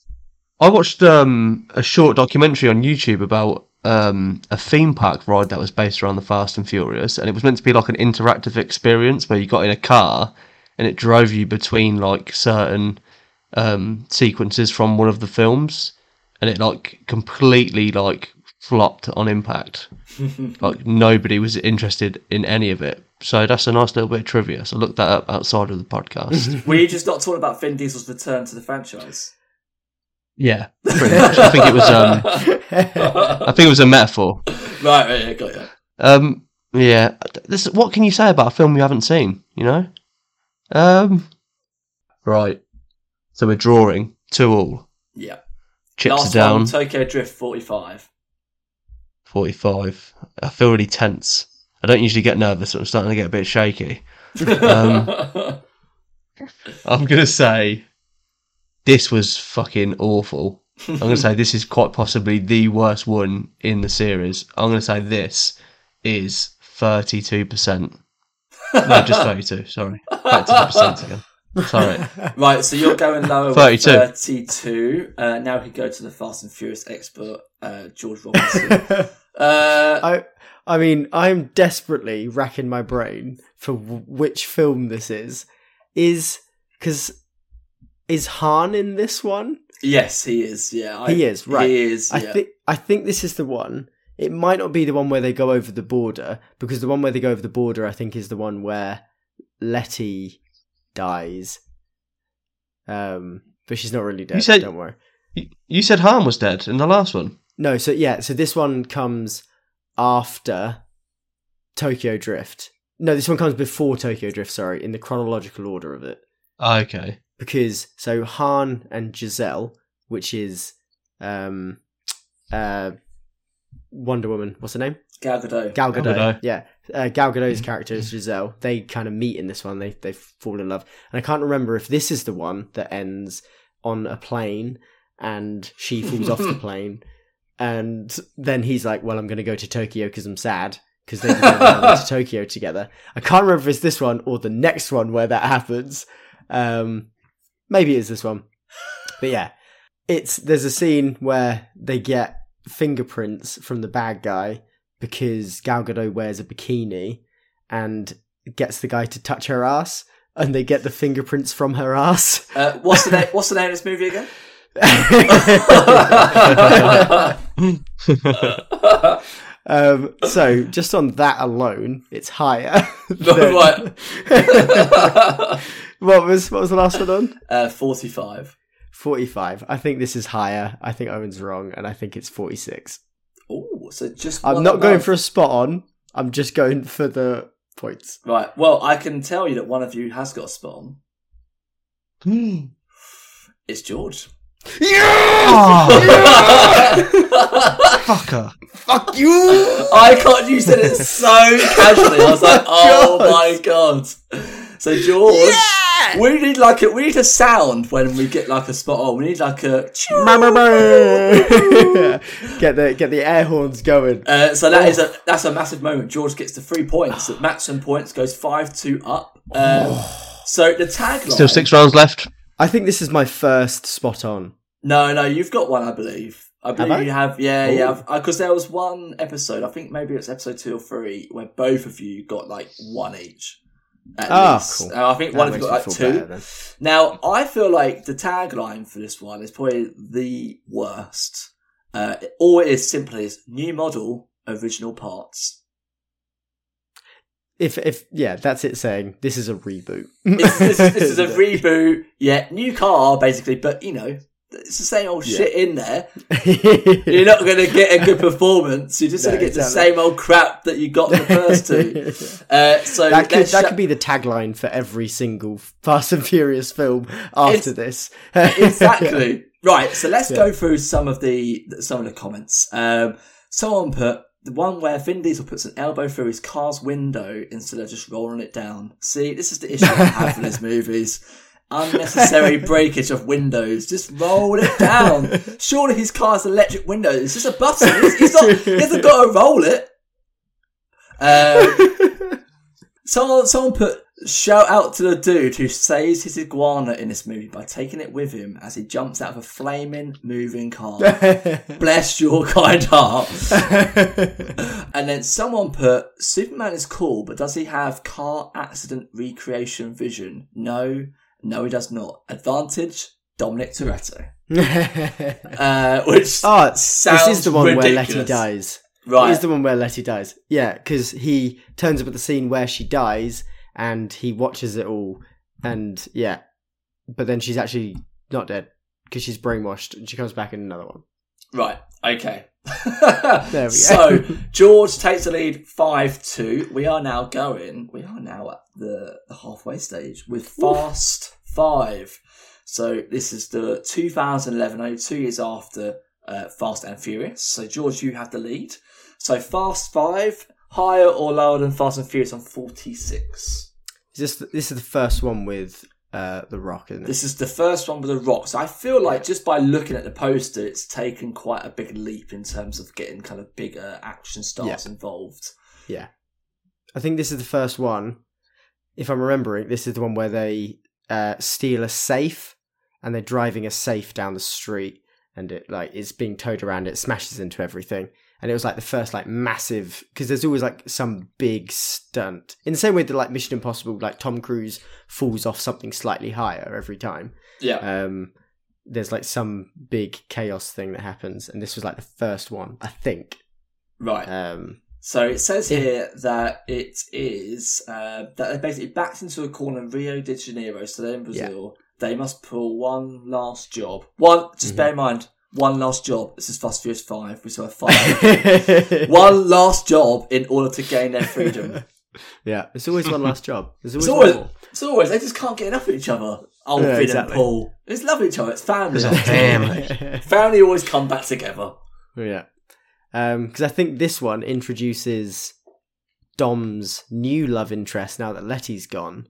I watched um, a short documentary on YouTube about um, a theme park ride that was based around the Fast and Furious, and it was meant to be like an interactive experience where you got in a car and it drove you between like certain um, sequences from one of the films, and it like completely like flopped on impact. like nobody was interested in any of it. So that's a nice little bit of trivia. So look that up outside of the podcast. Were you just not talking about Vin Diesel's return to the franchise? Yeah, pretty much. I think it was. Um, I think it was a metaphor. Right, right, yeah, got you. Um, yeah. This, what can you say about a film you haven't seen? You know. Um. Right. So we're drawing two all. Yeah. Chips Last are down. one, Tokyo Drift 45. Forty-five. I feel really tense. I don't usually get nervous, but I'm starting to get a bit shaky. Um, I'm gonna say this was fucking awful. I'm gonna say this is quite possibly the worst one in the series. I'm gonna say this is thirty-two percent. No, just thirty-two. Sorry, back to the percent again. Sorry. right, so you're going lower with 32. 32. Uh, now we go to the Fast and Furious expert, uh, George Robinson. uh, I I mean, I'm desperately racking my brain for w- which film this is. Is because is Han in this one? yes, he is. Yeah, I, He is, right. He is. I think I think this is the one. It might not be the one where they go over the border because the one where they go over the border, I think, is the one where Letty dies. Um, but she's not really dead. You said- don't worry. You, you said Han was dead in the last one. No, so yeah, so this one comes after Tokyo Drift. No, this one comes before Tokyo Drift. Sorry, in the chronological order of it. Okay. Because so Han and Giselle, which is um uh Wonder Woman, what's her name? Gal Gadot. Gal Gadot. Gadot. Yeah, uh, Gal Gadot's character is Giselle. They kind of meet in this one. They they fall in love, and I can't remember if this is the one that ends on a plane and she falls off the plane, and then he's like, "Well, I'm going to go to Tokyo because I'm sad." Because they went to Tokyo together. I can't remember if it's this one or the next one where that happens. Um, maybe it's this one, but yeah, it's there's a scene where they get fingerprints from the bad guy because Gal Gadot wears a bikini and gets the guy to touch her ass, and they get the fingerprints from her ass. Uh, what's the name? What's the name of this movie again? um, so just on that alone, it's higher. than- right. what was what was the last one on? Uh, Forty-five. Forty-five. I think this is higher. I think Owen's wrong, and I think it's forty-six. Oh, so just. I'm one not going for a spot on. I'm just going for the points. Right. Well, I can tell you that one of you has got a spot on. It's George. Oh, fucker. Fuck you! I can't. You said it so casually. I was like, oh God. my god. So George, we need like a we need a sound when we get like a spot on. We need like a. get the get the air horns going. Uh, so that is a that's a massive moment. George gets the three points. The maximum points goes five two up. Um, so the tagline. Still six rounds left. I think this is my first spot on. No, no, you've got one, I believe. I believe I? you have. Yeah, yeah. Because there was one episode. I think maybe it's episode two or three where both of you got like one each. At Ah, least. cool. Uh, I think That one of you got like two. better. Now, I feel like the tagline for this one is probably the worst. Uh, all it is simply is new model, original parts. If if yeah, that's it. Saying this is a reboot. This, this, this is a reboot, yeah, new car basically, but you know, it's the same old Yeah. shit in there. You're not going to get a good performance. You're just No, going to get the same old crap that you got in the first two. Uh, so that could that sh- could be the tagline for every single Fast and Furious film after It's- this. exactly right. So let's Yeah. go through some of the some of the comments. Um, someone put the one where Vin Diesel puts an elbow through his car's window instead of just rolling it down. See, this is the issue I have in his movies. Unnecessary breakage of windows. Just roll it down. Surely his car's electric window It's just a button. He's, he's not. He hasn't got to roll it. Um, Someone, someone put shout out to the dude who saves his iguana in this movie by taking it with him as he jumps out of a flaming moving car. Bless your kind heart. and then someone put Superman is cool, but does he have car accident recreation vision? No, no, he does not. Advantage Dominic Toretto, uh, which oh, this is the one where Letty dies. right. It is the one where Letty dies. Yeah, because he turns up at the scene where she dies and he watches it all. And yeah, but then she's actually not dead because she's brainwashed and she comes back in another one. Right. Okay. There we go. So George takes the lead five two. We are now going. We are now at the, halfway stage with Fast Five. So this is the 2011, only two years after uh, Fast and Furious. So George, you have the lead. So Fast Five, higher or lower than Fast and Furious on 46. Is this this is the first one with uh, the Rock, isn't it? This is the first one with the rock. So I feel like just by looking at the poster, it's taken quite a big leap in terms of getting kind of bigger action stars involved. Yeah. I think this is the first one. If I'm remembering, this is the one where they uh, steal a safe and they're driving a safe down the street and it like is being towed around, it smashes into everything. And it was like the first like massive because there's always like some big stunt. In the same way that like Mission Impossible, like Tom Cruise falls off something slightly higher every time. Yeah. Um there's like some big chaos thing that happens, and this was like the first one, I think. Right. Um So it says here that it is uh, that they basically backed into a corner in Rio de Janeiro, so they're in Brazil. They must pull one last job. One, just Mhm. bear in mind, one last job. This is Fast and Furious Five. We saw a five. one last job in order to gain their freedom. Yeah, it's always one last job. There's always, It's always, more. it's always they just can't get enough of each other. Oh, Yeah, Vin exactly. and Paul. They just love each other. It's family. It's a family. family always come back together. yeah, because I think this one introduces Dom's new love interest now that Letty's gone.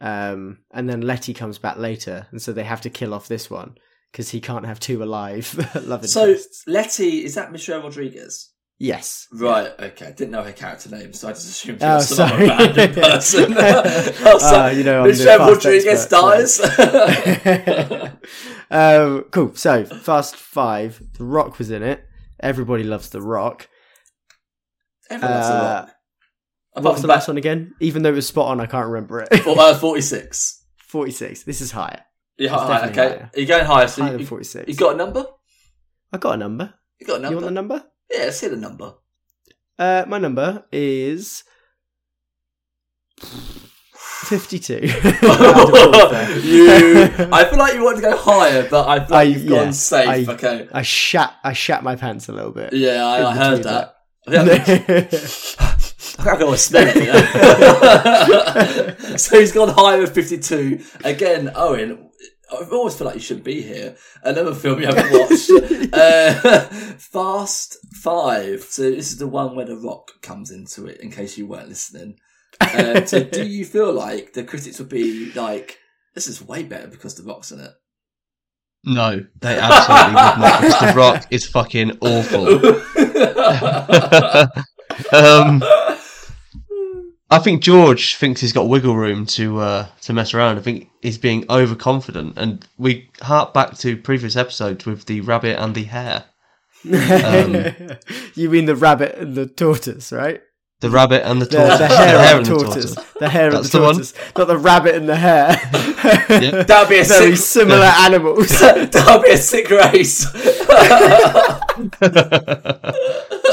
Um, and then Letty comes back later, and so they have to kill off this one because he can't have two alive love So interests. Letty is that Michelle Rodriguez? yes, Right. Okay. I didn't know her character name, so I just assumed she Oh, was some sorry. random person. oh, so Uh, you know, the Michelle Rodriguez dies. um, cool. So Fast Five, The Rock was in it. Everybody loves The Rock. Everyone loves The Uh, Rock. Apart What's from the the last one again? Even though it was spot on, I can't remember it. For, uh, 46. 46. This is higher. Yeah, okay. higher. You're going higher, so higher you, than 46. you got a number? I got a number. You got a number? You want the number? Yeah, let's the number. Uh, my number is 52. you, I feel like you want to go higher, but I like you've gone yeah, safe. I- okay. I shat I shat my pants a little bit. Yeah, I, I heard that. I think I I can smell it. so he's gone higher with 52. Again, Owen, I always feel like you shouldn't be here. Another film you haven't watched. uh, Fast Five. So this is the one where The Rock comes into it, in case you weren't listening. Uh, so do you feel like the critics would be like, this is way better because The Rock's in it? No, they absolutely would not. Because The Rock is fucking awful. um, I think George thinks he's got wiggle room to uh, to mess around. I think he's being overconfident, and we hark back to previous episodes with the rabbit and the hare. Um, you mean the rabbit and the tortoise, right? The rabbit and the The, tortoise. the hare hare and the tortoise. The hare and That's the the one. tortoise. Not the rabbit and the hare. Yep. That'd be a Very sick, similar animals. that'd be a sick race.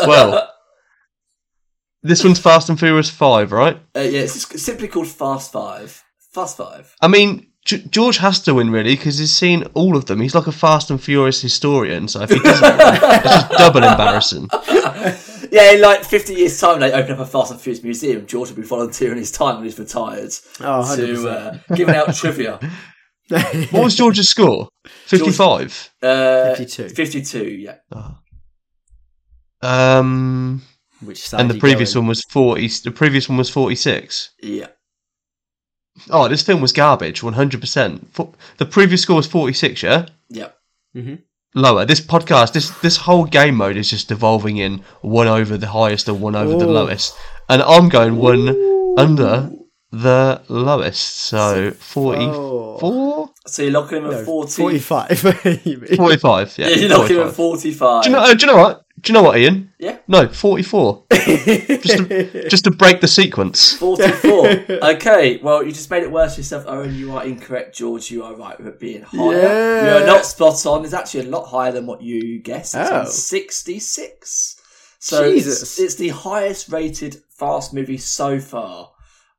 well, this one's Fast and Furious Five, right? Uh, yeah, it's simply called Fast Five. Fast Five. I mean, G- George has to win really because he's seen all of them. He's like a Fast and Furious historian. So if he doesn't, win, it's just double embarrassing. Yeah, in like 50 years' time, they open up a Fast and Furious museum. George will be volunteering his time when he's retired Oh, to 100%. uh, giving out trivia. What was George's score? Fifty-five. Uh, 52. 52, yeah. Um, Which side and the you previous going? one was forty. The previous one was forty-six. Yeah. Oh, this film was garbage. One hundred percent. The previous score was forty-six. Yeah. Yeah. Mm-hmm. lower. This podcast, this this whole game mode is just evolving in one over the highest or one over the lowest, and I'm going one under the lowest. So forty-four, Oh. So you're locking him at 40. 45. you forty-five. Yeah, Yeah, you're locking him at 45. 45. Do you know? uh, do you know what? Do you know what, Ian? Yeah. No, forty-four. just to, just to break the sequence. 44. okay, well, you just made it worse for yourself, Owen. You are incorrect, George. You are right with it being higher. Yeah. You're not spot on. It's actually a lot higher than what you guessed. It's Oh. 66. So Jesus. It's, it's the highest rated fast movie so far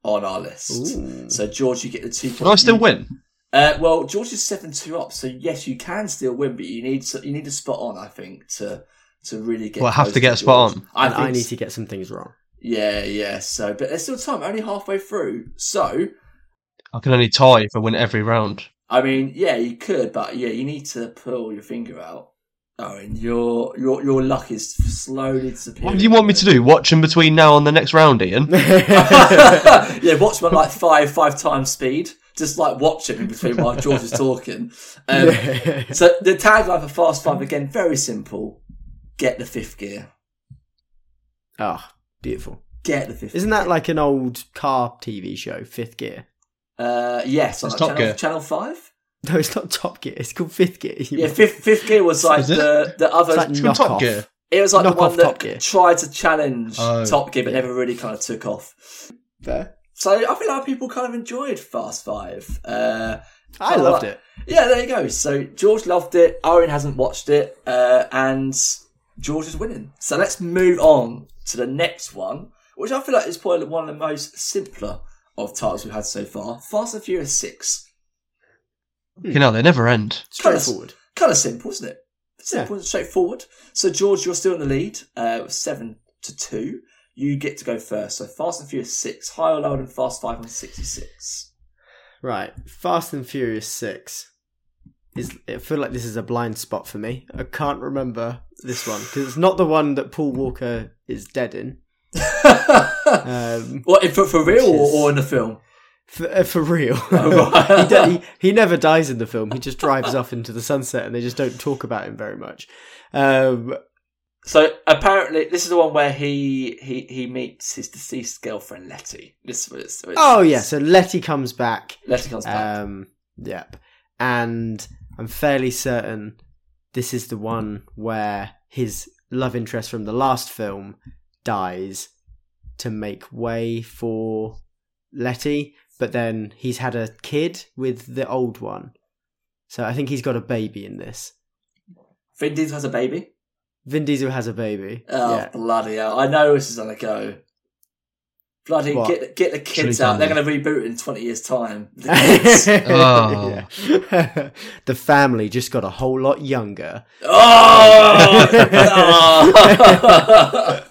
on our list. Ooh. So, George, you get the two Will I still win? Uh, well, George is seven two up, so yes, you can still win, but you need to, you need a spot on, I think, to to really get. Well, I have close to get a spot George. on. I And I need to get some things wrong. Yeah, yeah. So, but there's still time. Only halfway through. So, I can only tie if I win every round. I mean, yeah, you could, but yeah, you need to pull your finger out. Oh, your your your luck is slowly disappearing. What do you want me to do? Watch him between now and the next round, Ian? yeah, watch them at like five five times speed. Just like watch it in between while George is talking. Um, so the tagline for Fast Five again, very simple: get the fifth gear. oh, beautiful. Get the fifth. Isn't that like an old car TV show, Fifth Gear? Uh, yes, on like Top channel, Gear. channel five. No, it's not Top Gear. It's called Fifth Gear. Yeah, fifth fifth gear was like Is it? the the other. It's like It's Top. Gear. It was like Knock the one that tried to challenge Oh, Top Gear, but never really kind of took off. Fair. So I feel like people kind of enjoyed Fast Five. Uh, I loved like- it. yeah, there you go. So George loved it. Owen hasn't watched it, uh, and George is winning. So let's move on to the next one, which I feel like is probably one of the most simpler of titles we've had so far. Fast and Furious Six. You know, they never end. Straightforward. Kind of simple, isn't it? Simple and straightforward. So George, you're still in the lead, uh, seven to two. You get to go first. So Fast and Furious Six, higher or lower than Fast Five on sixty-six. Right. Fast and Furious 6. Is, I feel like this is a blind spot for me. I can't remember this one because it's not the one that Paul Walker is dead in. Um, what for, for real Which is- or, or in the film? For, uh, for real. Oh, right. he, do- he, he never dies in the film. He just drives off into the sunset and they just don't talk about him very much. Um, So apparently, this is the one where he he he meets his deceased girlfriend Letty. This was oh, yeah. So Letty comes back. Letty comes back. Um, yep. And I'm fairly certain this is the one where his love interest from the last film dies to make way for Letty, but then he's had a kid with the old one. So I think he's got a baby in this. Vin Diesel has a baby. Vin Diesel has a baby. Oh yeah. bloody hell! I know this is gonna go. Bloody What? get get the kids out. They're going to reboot in twenty years' time. The kids. Oh. Yeah. the family just got a whole lot younger. oh! Oh!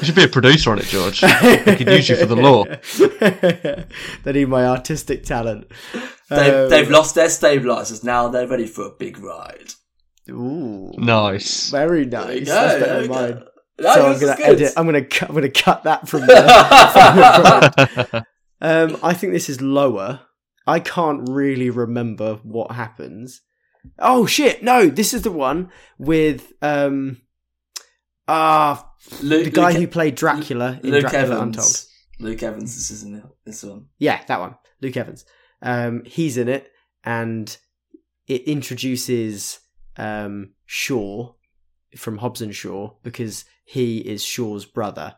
You should be a producer on it, George. We could use you for the lore. they need my artistic talent. they've, Um, they've lost their stabilizers. Now they're ready for a big ride. Ooh, Nice. very nice. go, That's better you than go. mine. No, so I'm gonna edit. I'm gonna cut. I'm gonna cut that from the. from the um, I think this is lower. I can't really remember what happens. Oh shit! No, this is the one with um, ah, Luke, the guy Luke, who played Dracula in Luke Dracula Evans. Untold. Luke Evans. This isn't it. This one. Yeah, that one. Luke Evans. Um, he's in it, and it introduces um, Shaw from Hobbs and Shaw because he is Shaw's brother.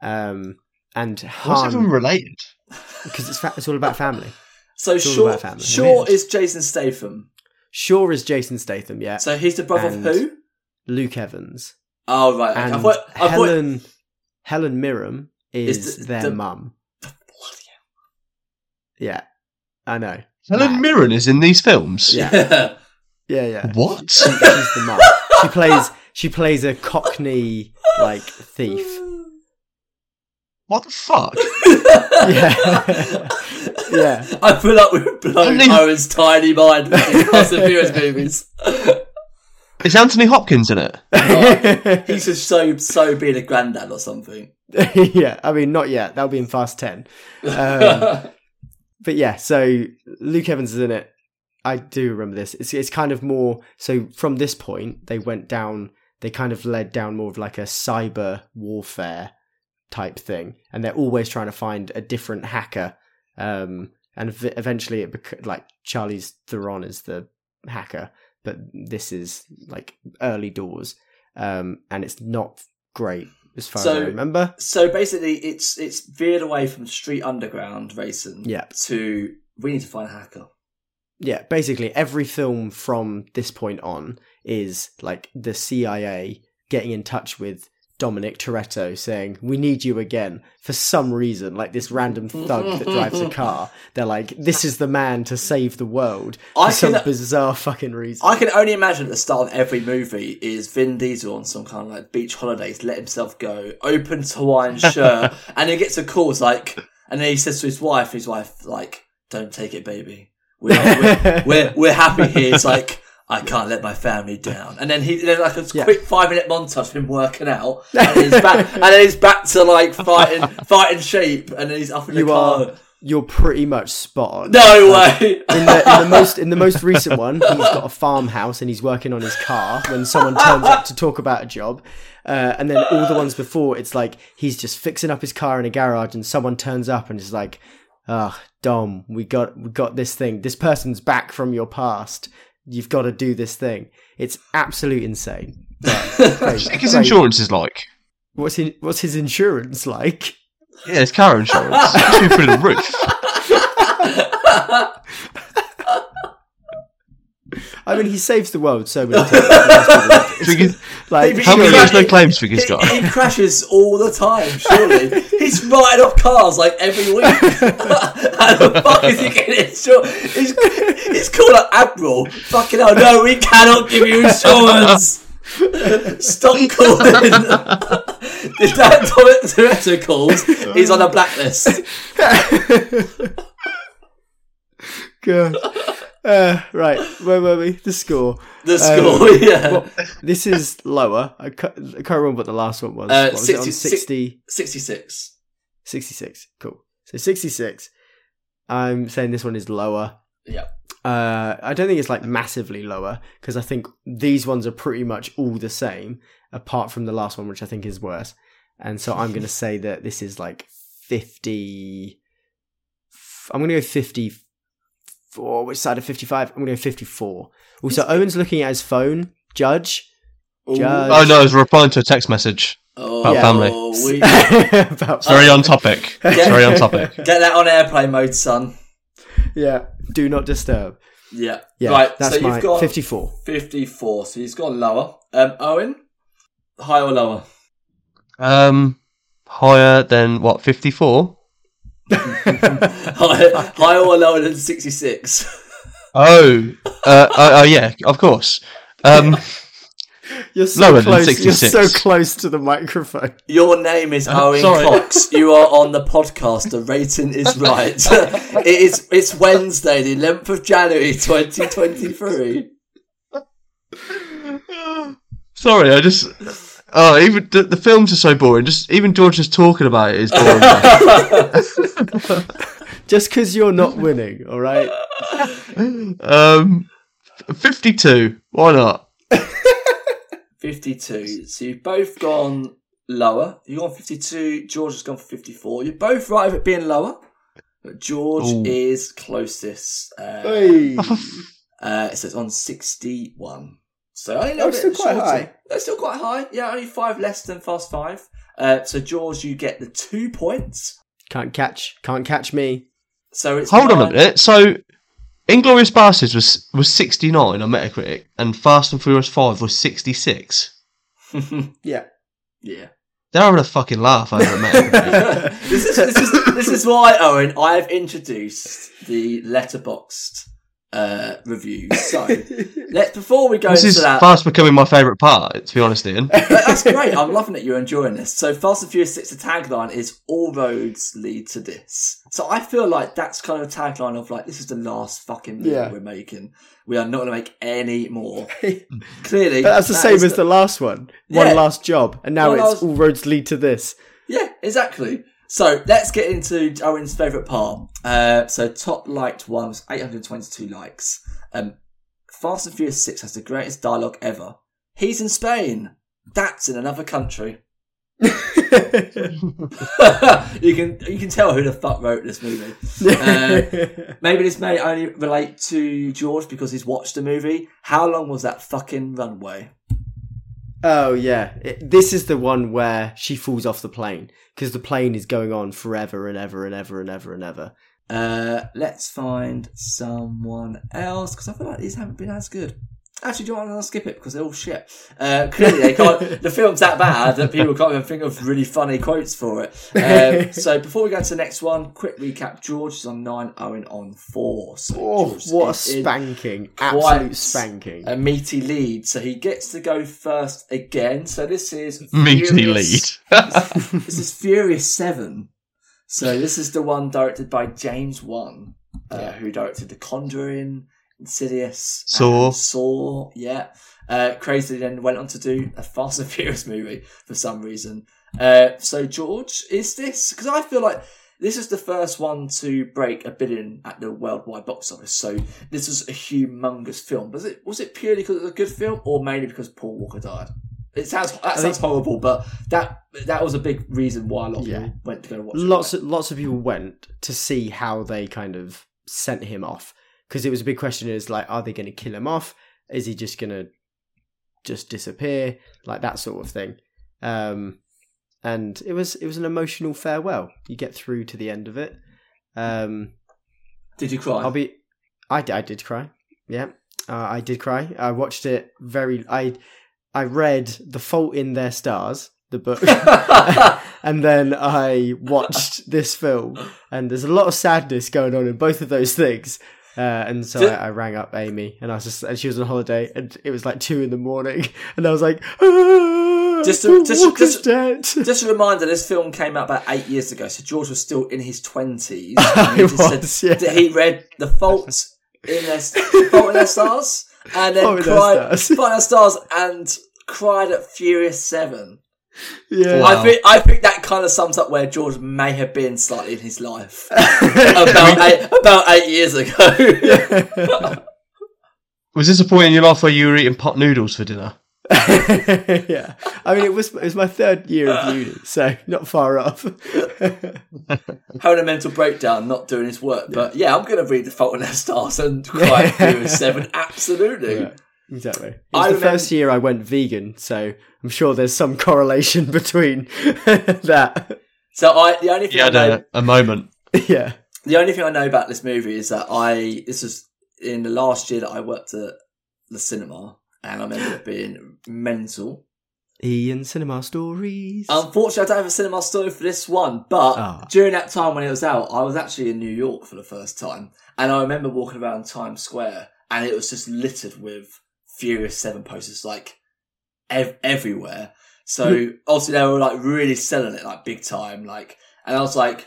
Um, and What's even Han related? because it's fa- it's all about family. So It's Shaw, about family. Shaw Weird. is Jason Statham. Shaw is Jason Statham, yeah. So he's the brother And- of who? Luke Evans Oh right. and I thought, I thought, Helen Helen Mirren is, Is the- their the- mum. Bloody hell. Yeah. I know. Helen Mad. Mirren is in these films. Yeah. Yeah, yeah. What? She, she's the mum. She plays she plays a Cockney like thief. What the fuck? Yeah. yeah. I feel like we've blown Anthony- Owen's tiny mind with these Fast and Furious movies. Is Anthony Hopkins in it? He's just so so being a granddad or something. yeah, I mean, not yet. That'll be in Fast 10. Um, but yeah, so Luke Evans is in it. I do remember this. It's, it's kind of more. So from this point, they went down, they kind of led down more of like a cyber warfare type thing. And they're always trying to find a different hacker. Um, and ev- eventually it bec- like Charlize Theron is the hacker, but this is like early doors. Um, and it's not great as far So- as I remember. so basically, it's it's veered away from street underground racing Yeah. to we need to find a hacker. yeah, basically every film from this point on is like the CIA getting in touch with Dominic Toretto saying, We need you again for some reason. Like this random thug that drives a car. They're like, This is the man to save the world for I some can- bizarre fucking reason. I can only imagine at the start of every movie is Vin Diesel on some kind of like beach holidays, let himself go, opens Hawaiian shirt, and he gets a call. It's like, and then he says to his wife, his wife like, "Don't take it, baby. We're we're, we're, we're happy here." It's like. I can't let my family down, and then he then like a Yeah. quick five minute montage of him working out, and then he's back, and then he's back to like fighting, fighting shape, and then he's up in the you car. are you're pretty much spot on. No way! in the, in the most in the most recent one, he's got a farmhouse and he's working on his car when someone turns up to talk about a job. Uh, and then all the ones before, it's like he's just fixing up his car in a garage, and someone turns up and is like, "Ah, Dom, we got we got this thing. This person's back from your past. You've got to do this thing." It's absolute insane. But his insurance is like. What's his, what's his insurance like? Yeah, it's car insurance. Through the roof. I mean, he saves the world so many times. Figures- like, How many He- years no claims figures he, got? he crashes all the time, surely. He's writing off cars like every week. How the fuck is he getting insurance? He's, he's called up Admiral. Fucking hell, no, we cannot give you insurance. Stop calling. if that Dominic Toretto calls, he's on a blacklist. God. Uh, right, where were we? The score. The Um, score, yeah. Well, this is lower. I ca- I can't remember what the last one was. Uh, what was it on 60 60, 66. 66. Cool. So 66. I'm saying this one is lower. Yeah. Uh, I don't think it's like massively lower because I think these ones are pretty much all the same, apart from the last one, which I think is worse. And so I'm going to say that this is like 50. I'm going to go 54. Which side of 55? I'm going to go 54. Also, Owen's looking at his phone. Judge. Judge. Oh no, I was replying to a text message. Oh, About family. We, About- It's very on topic. It's very on topic. get that on airplane mode, son. yeah. Do not disturb. Yeah. Yeah. right, That's so you've got 54. 54, so he's gone lower. Um, Owen, higher or lower? Um, higher than what? Fifty-four. Higher, higher or lower than 66? Oh, uh, oh, oh, yeah, of course. Um, You're so Lower than close. You're so close to the microphone. Your name is Owen sorry. Cox. You are on the podcast. The rating is right. it is. It's Wednesday, the 11th of January, 2023. sorry, I just. Oh, even the, the films are so boring. Just even George just talking about it is boring. Just because you're not winning, all right? um, fifty-two. Why not? 52. So you've both gone lower. You've gone 52. George has gone for 54. You're both right of it being lower. But George Ooh. is closest. Uh, Hey. uh, it says on 61. So only a little Oh, bit still quite shorter. high. That's still quite high. Yeah, only five less than Fast Five. Uh, so George, you get the two points. Can't catch, can't catch me. So it's Hold on a nine- minute. So, Inglourious Basterds was was sixty-nine on Metacritic, and Fast and Furious Five was sixty-six. Yeah. yeah. They're having a fucking laugh over it, mate. this, is, this, is, this is why, Owen, I've introduced the Letterboxd uh, reviews. So, let's before we go This into is that, fast becoming my favourite part, to be honest, Ian. That's great. I'm loving that you're enjoying this. So, Fast and Furious 6, the tagline is "All roads lead to this." So, I feel like that's kind of a tagline of like, this is the last fucking movie Yeah. we're making. We are not going to make any more. Clearly, But that's the that same is as the last one. Yeah. One last job, and now One it's last- all roads lead to this. Yeah, exactly. So let's get into Owen's favourite part. Uh, so top liked one was 822 likes. Um, Fast and Furious 6 has the greatest dialogue ever. He's in Spain. That's in another country. you can you can tell who the fuck wrote this movie. Uh, maybe this may only relate to George because he's watched the movie. How long was that fucking runway? Oh yeah, it, this is the one where she falls off the plane because the plane is going on forever and ever and ever and ever and ever. Uh, let's find someone else because I feel like these haven't been as good. Actually, do you want to skip it because they're all shit? Uh, clearly, they can't. the film's that bad that people can't even think of really funny quotes for it. Um, so, before we go to the next one, quick recap: George is on nine, Owen on four. So Oh, George what a spanking! Absolute spanking. A meaty lead, so he gets to go first again. So this is Meaty Furious- lead. this is Furious Seven. So this is the one directed by James Wan, uh, who directed The Conjuring, Insidious, Saw. Saw. Yeah, uh, crazily then went on to do a Fast and Furious movie for some reason. Uh, so George, is this because I feel like this is the first one to break a billion at the worldwide box office. So this was a humongous film. Was it was it purely because it was a good film, or mainly because Paul Walker died? It sounds that sounds horrible, but that that was a big reason why a lot of Yeah. people went to go watch. Lots it. of lots of people went to see how they kind of sent him off because it was a big question: is like, are they going to kill him off? Is he just going to just disappear? Like that sort of thing. Um, and it was it was an emotional farewell. You get through to the end of it. Um, Did you cry? I'll be. I, I did cry. Yeah, uh, I did cry. I watched it very. I I read The Fault in Their Stars, the book, and then I watched this film. And there's a lot of sadness going on in both of those things. Uh, and so I, I rang up Amy, and I was just, and she was on holiday, and it was like two in the morning, and I was like, ah, Just Paul just- just- dead. Just a reminder: this film came out about eight years ago, so George was still in his twenties. I was, yeah. that he read the faults in their fault in their stars, and then Fault cried. Fault in Their stars and cried at Furious Seven. Yeah. I think I think that kind of sums up where George may have been slightly in his life about eight, about eight years ago. Was this a point in your life where you were eating pot noodles for dinner? yeah, I mean it was it was my third year of uni, so not far off. Having a mental breakdown, not doing his work. But yeah, I'm going to read the Fault in Their Stars and cry at Furious Seven. Absolutely. Yeah, exactly. It was I the remember- first year I went vegan, so I'm sure there's some correlation between that. So I the only thing You I had know, a, a moment. yeah, the only thing I know about this movie is that I this was in the last year that I worked at the cinema, and I remember it being mental. Ian Cinema Stories. Unfortunately, I don't have a cinema story for this one, but Ah. during that time when it was out, I was actually in New York for the first time, and I remember walking around Times Square, and it was just littered with Furious Seven posters, like ev- everywhere. So obviously they were like really selling it like big time, like, and I was like,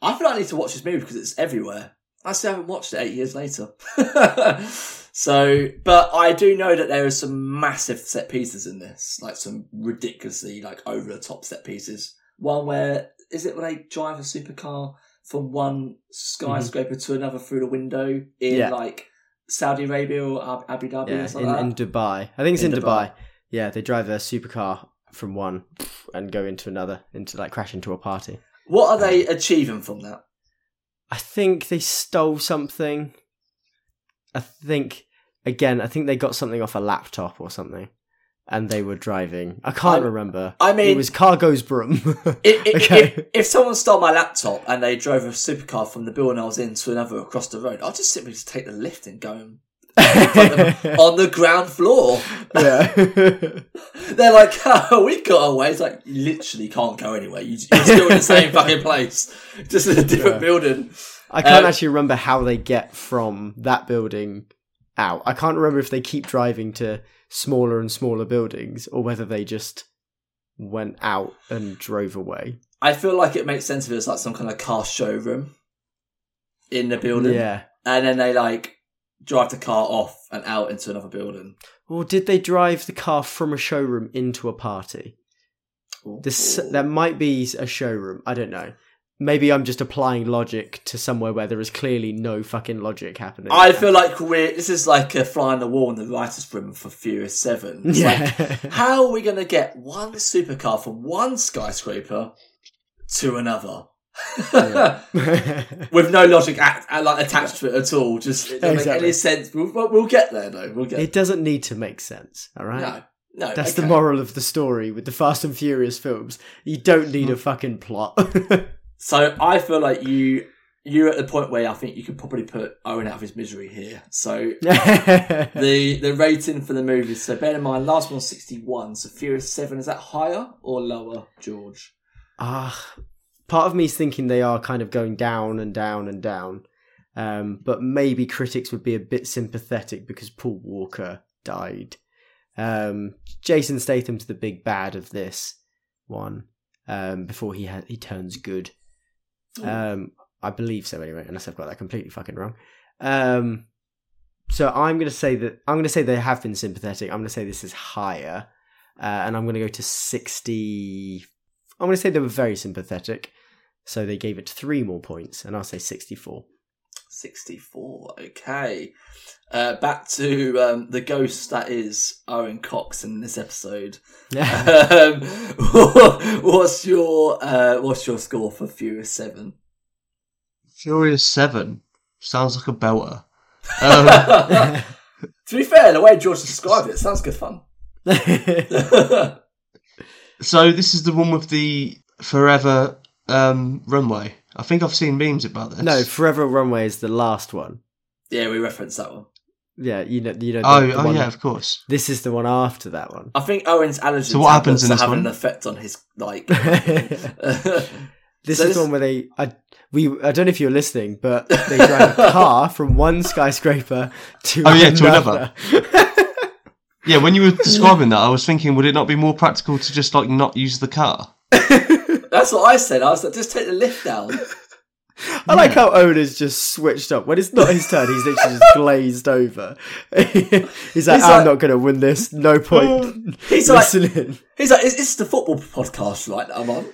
I feel like I need to watch this movie because it's everywhere. I still haven't watched it eight years later. so, but I do know that there are some massive set pieces in this, like some ridiculously like over the top set pieces. One where is it when they drive a supercar from one skyscraper to another through the window in Mm-hmm. Yeah. like Saudi Arabia or Abu Dhabi yeah, or in, something like in? Dubai. I think it's in, In Dubai. Dubai. Yeah, they drive a supercar from one and go into another, into like crash into a party. What are they um, achieving from that? I think they stole something. I think again, I think they got something off a laptop or something, and they were driving. I can't I- remember. I mean- it was Cargo's broom. If, if, Okay. if, if someone stole my laptop and they drove a supercar from the building I was in to another across the road, I'd just simply just take the lift and go and in front of them on the ground floor. yeah. They're like, oh, we got away. It's like, you literally can't go anywhere. You, you're still in the same fucking place, just in a different Yeah. building. I can't Um, actually remember how they get from that building out. I can't remember if they keep driving to smaller and smaller buildings or whether they just went out and drove away. I feel like it makes sense if it's like some kind of car showroom in the building. Yeah. And then they like drive the car off and out into another building. Or did they drive the car from a showroom into a party? This that might be a showroom. I don't know. Maybe I'm just applying logic to somewhere where there is clearly no fucking logic happening. I feel like we're this is like a fly on the wall in the writers' room for Furious Seven. It's yeah. like, how are we going to get one supercar from one skyscraper to another with no logic act, uh, like attached to it at all? Just it doesn't make any sense. We'll, we'll- we'll get there though. We'll get it doesn't need to make sense. All right. no, no. That's the moral of the story with the Fast and Furious films. You don't need a fucking plot. So I feel like you you're at the point where I think you could probably put Owen out of his misery here. So the the rating for the movie. So bear in mind, last one sixty one. So Furious Seven is that higher or lower, George? Ah, part of me is thinking they are kind of going down and down and down. Um, but maybe critics would be a bit sympathetic because Paul Walker died. Um, Jason Statham's the big bad of this one. Um, before he ha- he turns good. Um, I believe so anyway, unless I've got that completely fucking wrong. Um, so I'm going to say that I'm going to say they have been sympathetic. I'm going to say this is higher, uh, and I'm going to go to sixty. I'm going to say they were very sympathetic, so they gave it three more points, and I'll say sixty-four. 64. Okay. Uh, back to um, the ghost that is Owen Cox in this episode. um, what's your uh, what's your score for Furious Seven? Furious Seven sounds like a belter. Um, to be fair, the way George described it, sounds good fun. so this is the one with the forever um, runway. I think I've seen memes about this. no, Forever Runway is the last one. yeah, we referenced that one. Yeah, you know, you know. the- Oh, the oh one- yeah, of course. This is the one after that one. I think Owen's allergy So what happens in tablets this are having one? an effect on his like. This So is this- the one where they, I, we, I don't know if you're listening, but they drive a car from one skyscraper to Oh, yeah, to another. Yeah, when you were describing that, I was thinking, would it not be more practical to just like not use the car? That's what I said. I was like, just take the lift down. I like how Owen is just switched up. When it's not his turn, he's literally just glazed over. he's like, He's I'm like- not going to win this. No point. He's like, listening. he's like, is this the football podcast, right? That I'm on.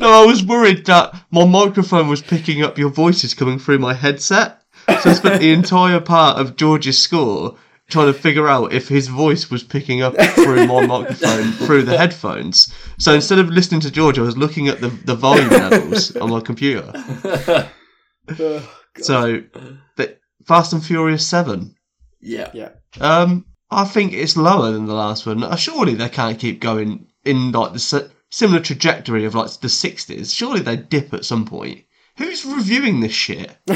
no, I was worried that my microphone was picking up your voices coming through my headset. So I spent the entire part of George's score trying to figure out if his voice was picking up through my microphone through the headphones. So instead of listening to George, I was looking at the, the volume levels on my computer. So, but Fast and Furious 7. Yeah. yeah. Um, I think it's lower than the last one. Uh, Surely they can't keep going in like the similar trajectory of like the 60s. Surely they dip at some point. Who's reviewing this shit? Are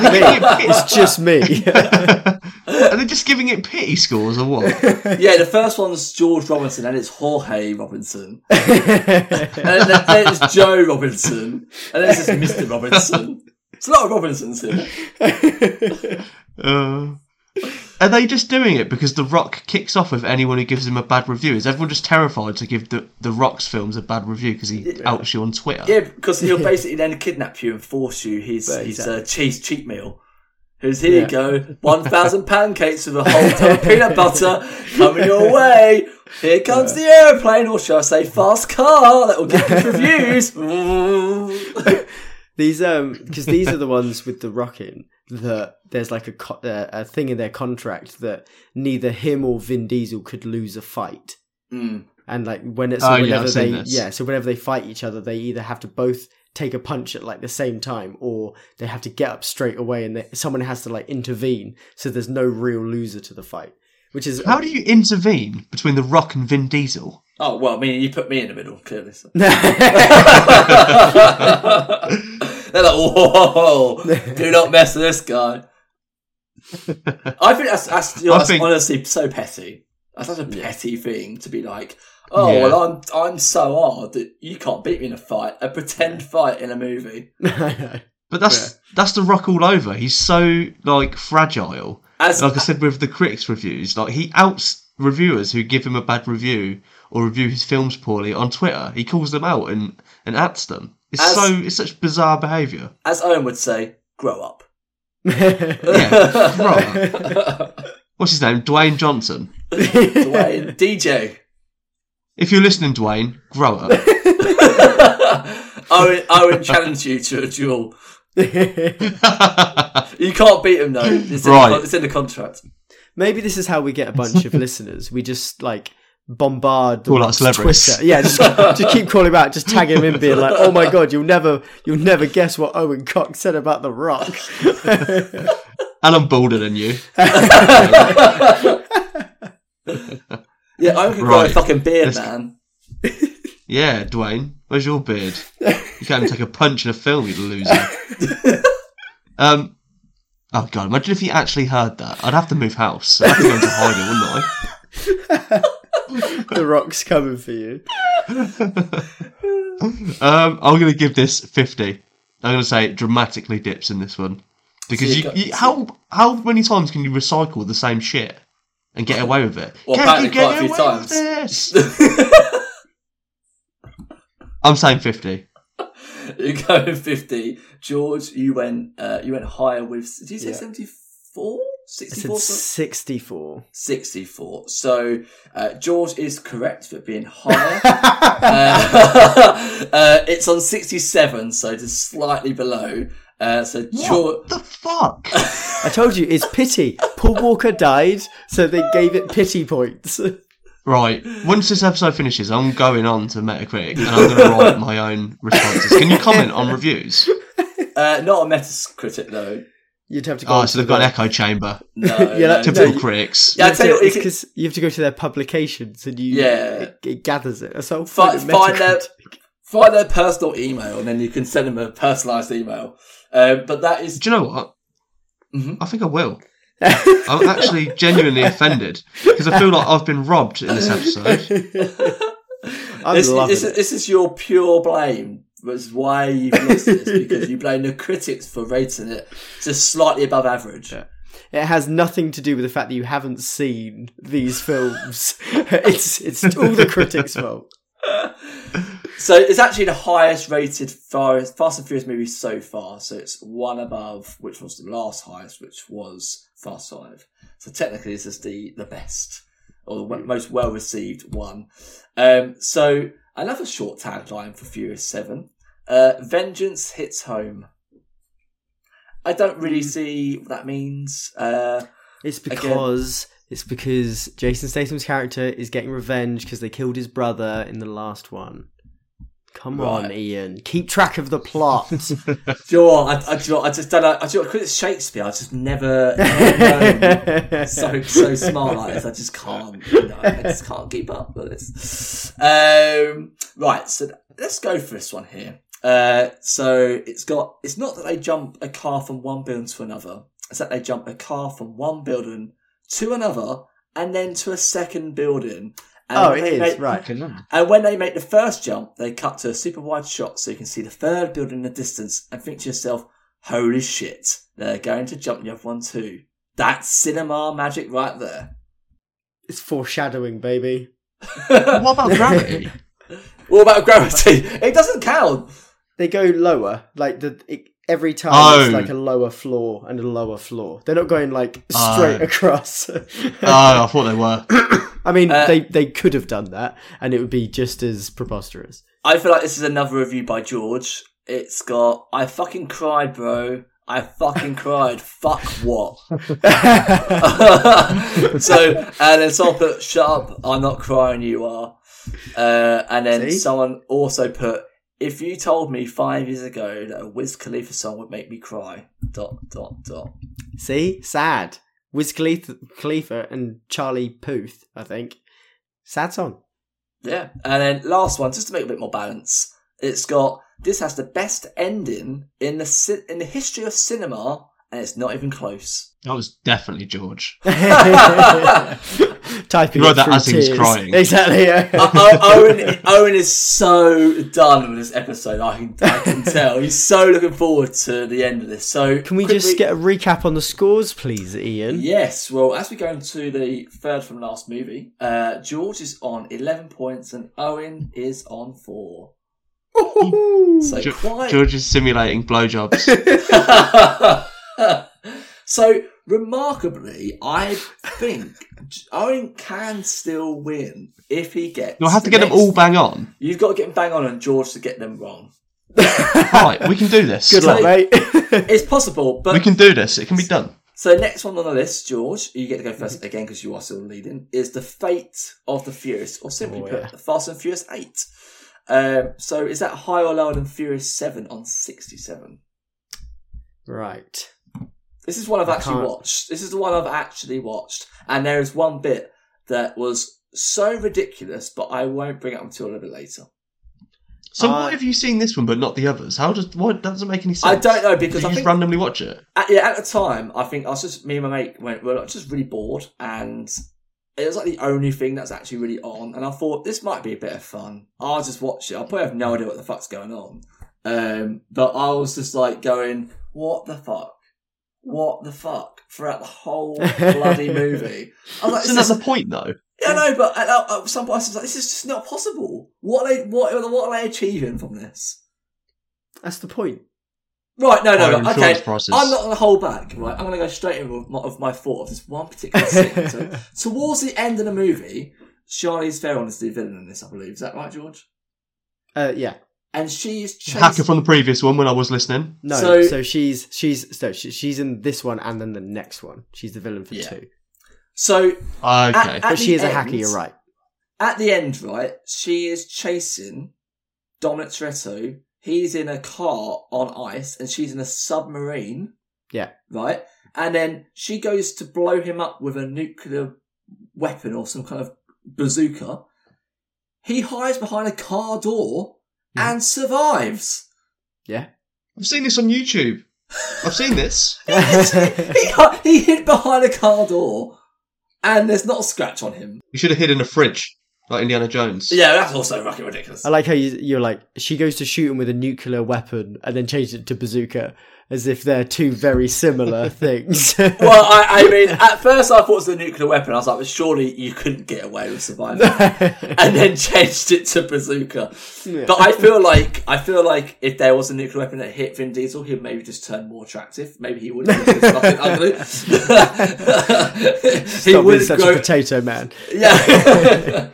they giving it pity- It's just me. Are they just giving it pity scores or what? Yeah, the first one's George Robinson and it's Jorge Robinson. and then, then it's Joe Robinson. And then it's just Mr. Robinson. It's a lot of Robinsons here. Uh, are they just doing it because The Rock kicks off with anyone who gives him a bad review? Is everyone just terrified to give the, the Rock's films a bad review because he outs you on Twitter? Yeah, because he'll basically then kidnap you and force you his, But his exactly. uh, cheese cheat meal. Who's here Yeah. you go, 1,000 pancakes with a whole ton of peanut butter coming your way. Here comes the aeroplane, or shall I say fast car that will give you reviews. These um because these are the ones with the rocking that there's like a co- uh, a thing in their contract that neither him or Vin Diesel could lose a fight. Mm. And like when it's Oh, yeah, whenever I've they yeah, so whenever they fight each other, they either have to both take a punch at like the same time, or they have to get up straight away, and they, someone has to like intervene, so there's no real loser to the fight. Which is How do you intervene between The Rock and Vin Diesel? Oh, well, I mean, you put me in the middle, clearly. So. They're like, whoa, do not mess with this guy. I think that's, that's, you know, I that's think- honestly so petty. That's such a petty thing to be like, oh, Yeah. well, I'm I'm so hard that you can't beat me in a fight, a pretend fight in a movie. But that's that's the rock all over. He's so like fragile. As Like I said with the critics reviews, like he outs reviewers who give him a bad review or review his films poorly on Twitter. He calls them out and and ats them. It's As- so it's such bizarre behaviour. as Owen would say, grow up. Yeah, grow up. What's his name? Dwayne Johnson. Dwayne, DJ. If you're listening, Dwayne, grow up. Owen, Owen challenged you to a duel. You can't beat him though. It's in, Right. the, it's in the contract. Maybe this is how we get a bunch of listeners. We just like bombard the Call out Rock's celebrities. Twitter. Yeah, just, just keep calling out, just tag him in, being like, "Oh my god, you'll never, you'll never guess what Owen Cox said about the Rock." and I'm bolder than you. Yeah, Owen can grow a fucking beard, Let's- man. Yeah, Dwayne, where's your beard? You can't even take a punch in a film, you loser. um, oh god, imagine if he actually heard that. I'd have to move house. I'd have to go into hiding, wouldn't I? the Rock's coming for you. Um, I'm going to give this 50. I'm going to say it dramatically dips in this one because So you you, got- you, how how many times can you recycle the same shit and get away with it? Well, can you apparently quite a get few away with this? I'm saying 50. you go with fifty. George, you went uh, you went higher with did you say Yeah. 74? I 64? said sixty-four. 64. So uh, George is correct for being higher. uh, uh, it's on 67, so just slightly below. Uh, so George, What the fuck? I told you, it's pity. Paul Walker died, so they gave it pity points. Right. Once this episode finishes, I'm going on to Metacritic and I'm going to write my own responses. Can you comment on reviews? uh, not a Metacritic though. You'd have to go. Oh, to so they've the- got an echo chamber. No, Yeah, no. that- Typical you- critics. Yeah, I tell you what, it's can- because you have to go to their publications and you Yeah. it, it gathers it. That's how Fi- point of find their- find their personal email and then you can send them a personalised email. Um, but that is Do you know what? Mhm. I think I will. I'm actually genuinely offended because I feel like I've been robbed in this episode. I'm this, loving this, it. this is your pure blame. That's why you've lost this because you blame the critics for rating it just slightly above average. It has nothing to do with the fact that you haven't seen these films. it's it's all the critics' fault. So it's actually the highest rated Fast, Fast and Furious movie so far. So it's one above, which was the last highest, which was Fast Five. So technically, this is the the best or the most well received one. Um, so another short tagline for Furious Seven: uh, "Vengeance hits home." I don't really see what that means. Uh, It's because it's because Jason Statham's character is getting revenge because they killed his brother in the last one. Come on, Ian. Keep track of the plot. do you know what? I, I? I just don't know. I because it's Shakespeare. I just never, never so so smart like this. I just can't. You know, I just can't keep up with this. Um, right. So let's go for this one here. Uh, so it's got. It's not that they jump a car from one building to another. It's that they jump a car from one building to another and then to a second building. And oh, when it they make- right. and when they make the first jump, they cut to a super wide shot so you can see the third building in the distance and think to yourself, holy shit, they're going to jump the other one too. That's cinema magic right there. It's foreshadowing, baby. What about gravity? What about gravity? It doesn't count. They go lower, like the it, every time Oh. it's like a lower floor and a lower floor. They're not going like Oh. straight across. oh, I thought they were. I mean, Uh, they they could have done that, and it would be just as preposterous. I feel like this is another review by George. It's got, I fucking cried, bro. I fucking cried. Fuck what? so, and then someone put, shut up, I'm not crying, you are. Uh, and then See? someone also put, if you told me five years ago that a Wiz Khalifa song would make me cry, dot, dot, dot. See, sad. Wiz Khalifa, Khalifa and Charlie Puth, I think. Sad song. Yeah. And then last one, just to make a bit more balance, It's got this has the best ending in the ci- in the history of cinema, and it's not even close. That was definitely George. Typing He wrote it that through as he was crying. Exactly. Yeah. Uh, O- Owen, Owen is so done with this episode. I can, I can tell. He's so looking forward to the end of this. So, Can we quick just get a recap on the scores, please, Ian? Yes. Well, as we go into the third from last movie, uh, George is on eleven points and Owen is on four. So Ge- quite. George is simulating blowjobs. so remarkably, I think Owen can still win if he gets. You'll have to the get them next- all bang on. You've got to get them bang on and George to get them wrong. Right, we can do this. Good luck, mate. It's possible, but We can do this. It can be done. So next one on the list, George, you get to go first again because you are still leading. Is the fate of the Furious, or simply Oh, put, yeah. the Fast and Furious Eight. Um, so is that higher or lower than Furious Seven on sixty-seven? right. This is one I've I actually can't- watched. This is the one I've actually watched, and there is one bit that was so ridiculous, but I won't bring it up until a little bit later. So Uh, why have you seen this one but not the others? How does why that doesn't make any sense? I don't know Did because you I just think randomly watch it? at, yeah, at the time, I think I was just me and my mate went. We were just really bored, and it was like the only thing that's actually really on. And I thought this might be a bit of fun. I'll just watch it. I probably have no idea what the fuck's going on, um, but I was just like going, "What the fuck? What the fuck?" Throughout the whole bloody movie, I was like, Isn't that is- the point though? yeah, no, but at, at, some point I was like, "This is just not possible." What are they? What, what are they achieving from this? That's the point. Right, no, no, no. Okay, prices. I'm not going to hold back. Right, I'm going to go straight in with my, of my thought of this one particular scene. so, towards the end of the movie, Charlize Theron is the villain in this, I believe. Is that right, George? Uh, yeah. And she's chasing. Hacker from the previous one when I was listening. No, So- so, she's she's so she's in this one and then the next one. She's the villain for Yeah. two. So, Okay. At- But at she the is a hacker. You're right. at the end, right, she is chasing Dominic Toretto. He's in a car on ice, and she's in a submarine. Yeah. Right, and then she goes to blow him up with a nuclear weapon or some kind of bazooka. He hides behind a car door Mhm. and survives. Yeah. I've seen this on YouTube. I've seen this. he, hi- he hid behind a car door, and there's not a scratch on him. You should have hid in a fridge, like Indiana Jones. Yeah, that's also fucking ridiculous. I like how you, you're like she goes to shoot him with a nuclear weapon and then changes it to bazooka as if they're two very similar things. Well, I, I mean, at first I thought it was a nuclear weapon. I was like, well, surely you couldn't get away with surviving. and then changed it to bazooka. But I feel like I feel like if there was a nuclear weapon that hit Vin Diesel, he'd maybe just turn more attractive. Maybe he wouldn't be just fucking ugly. he Stop wouldn't such grow. a potato man. yeah.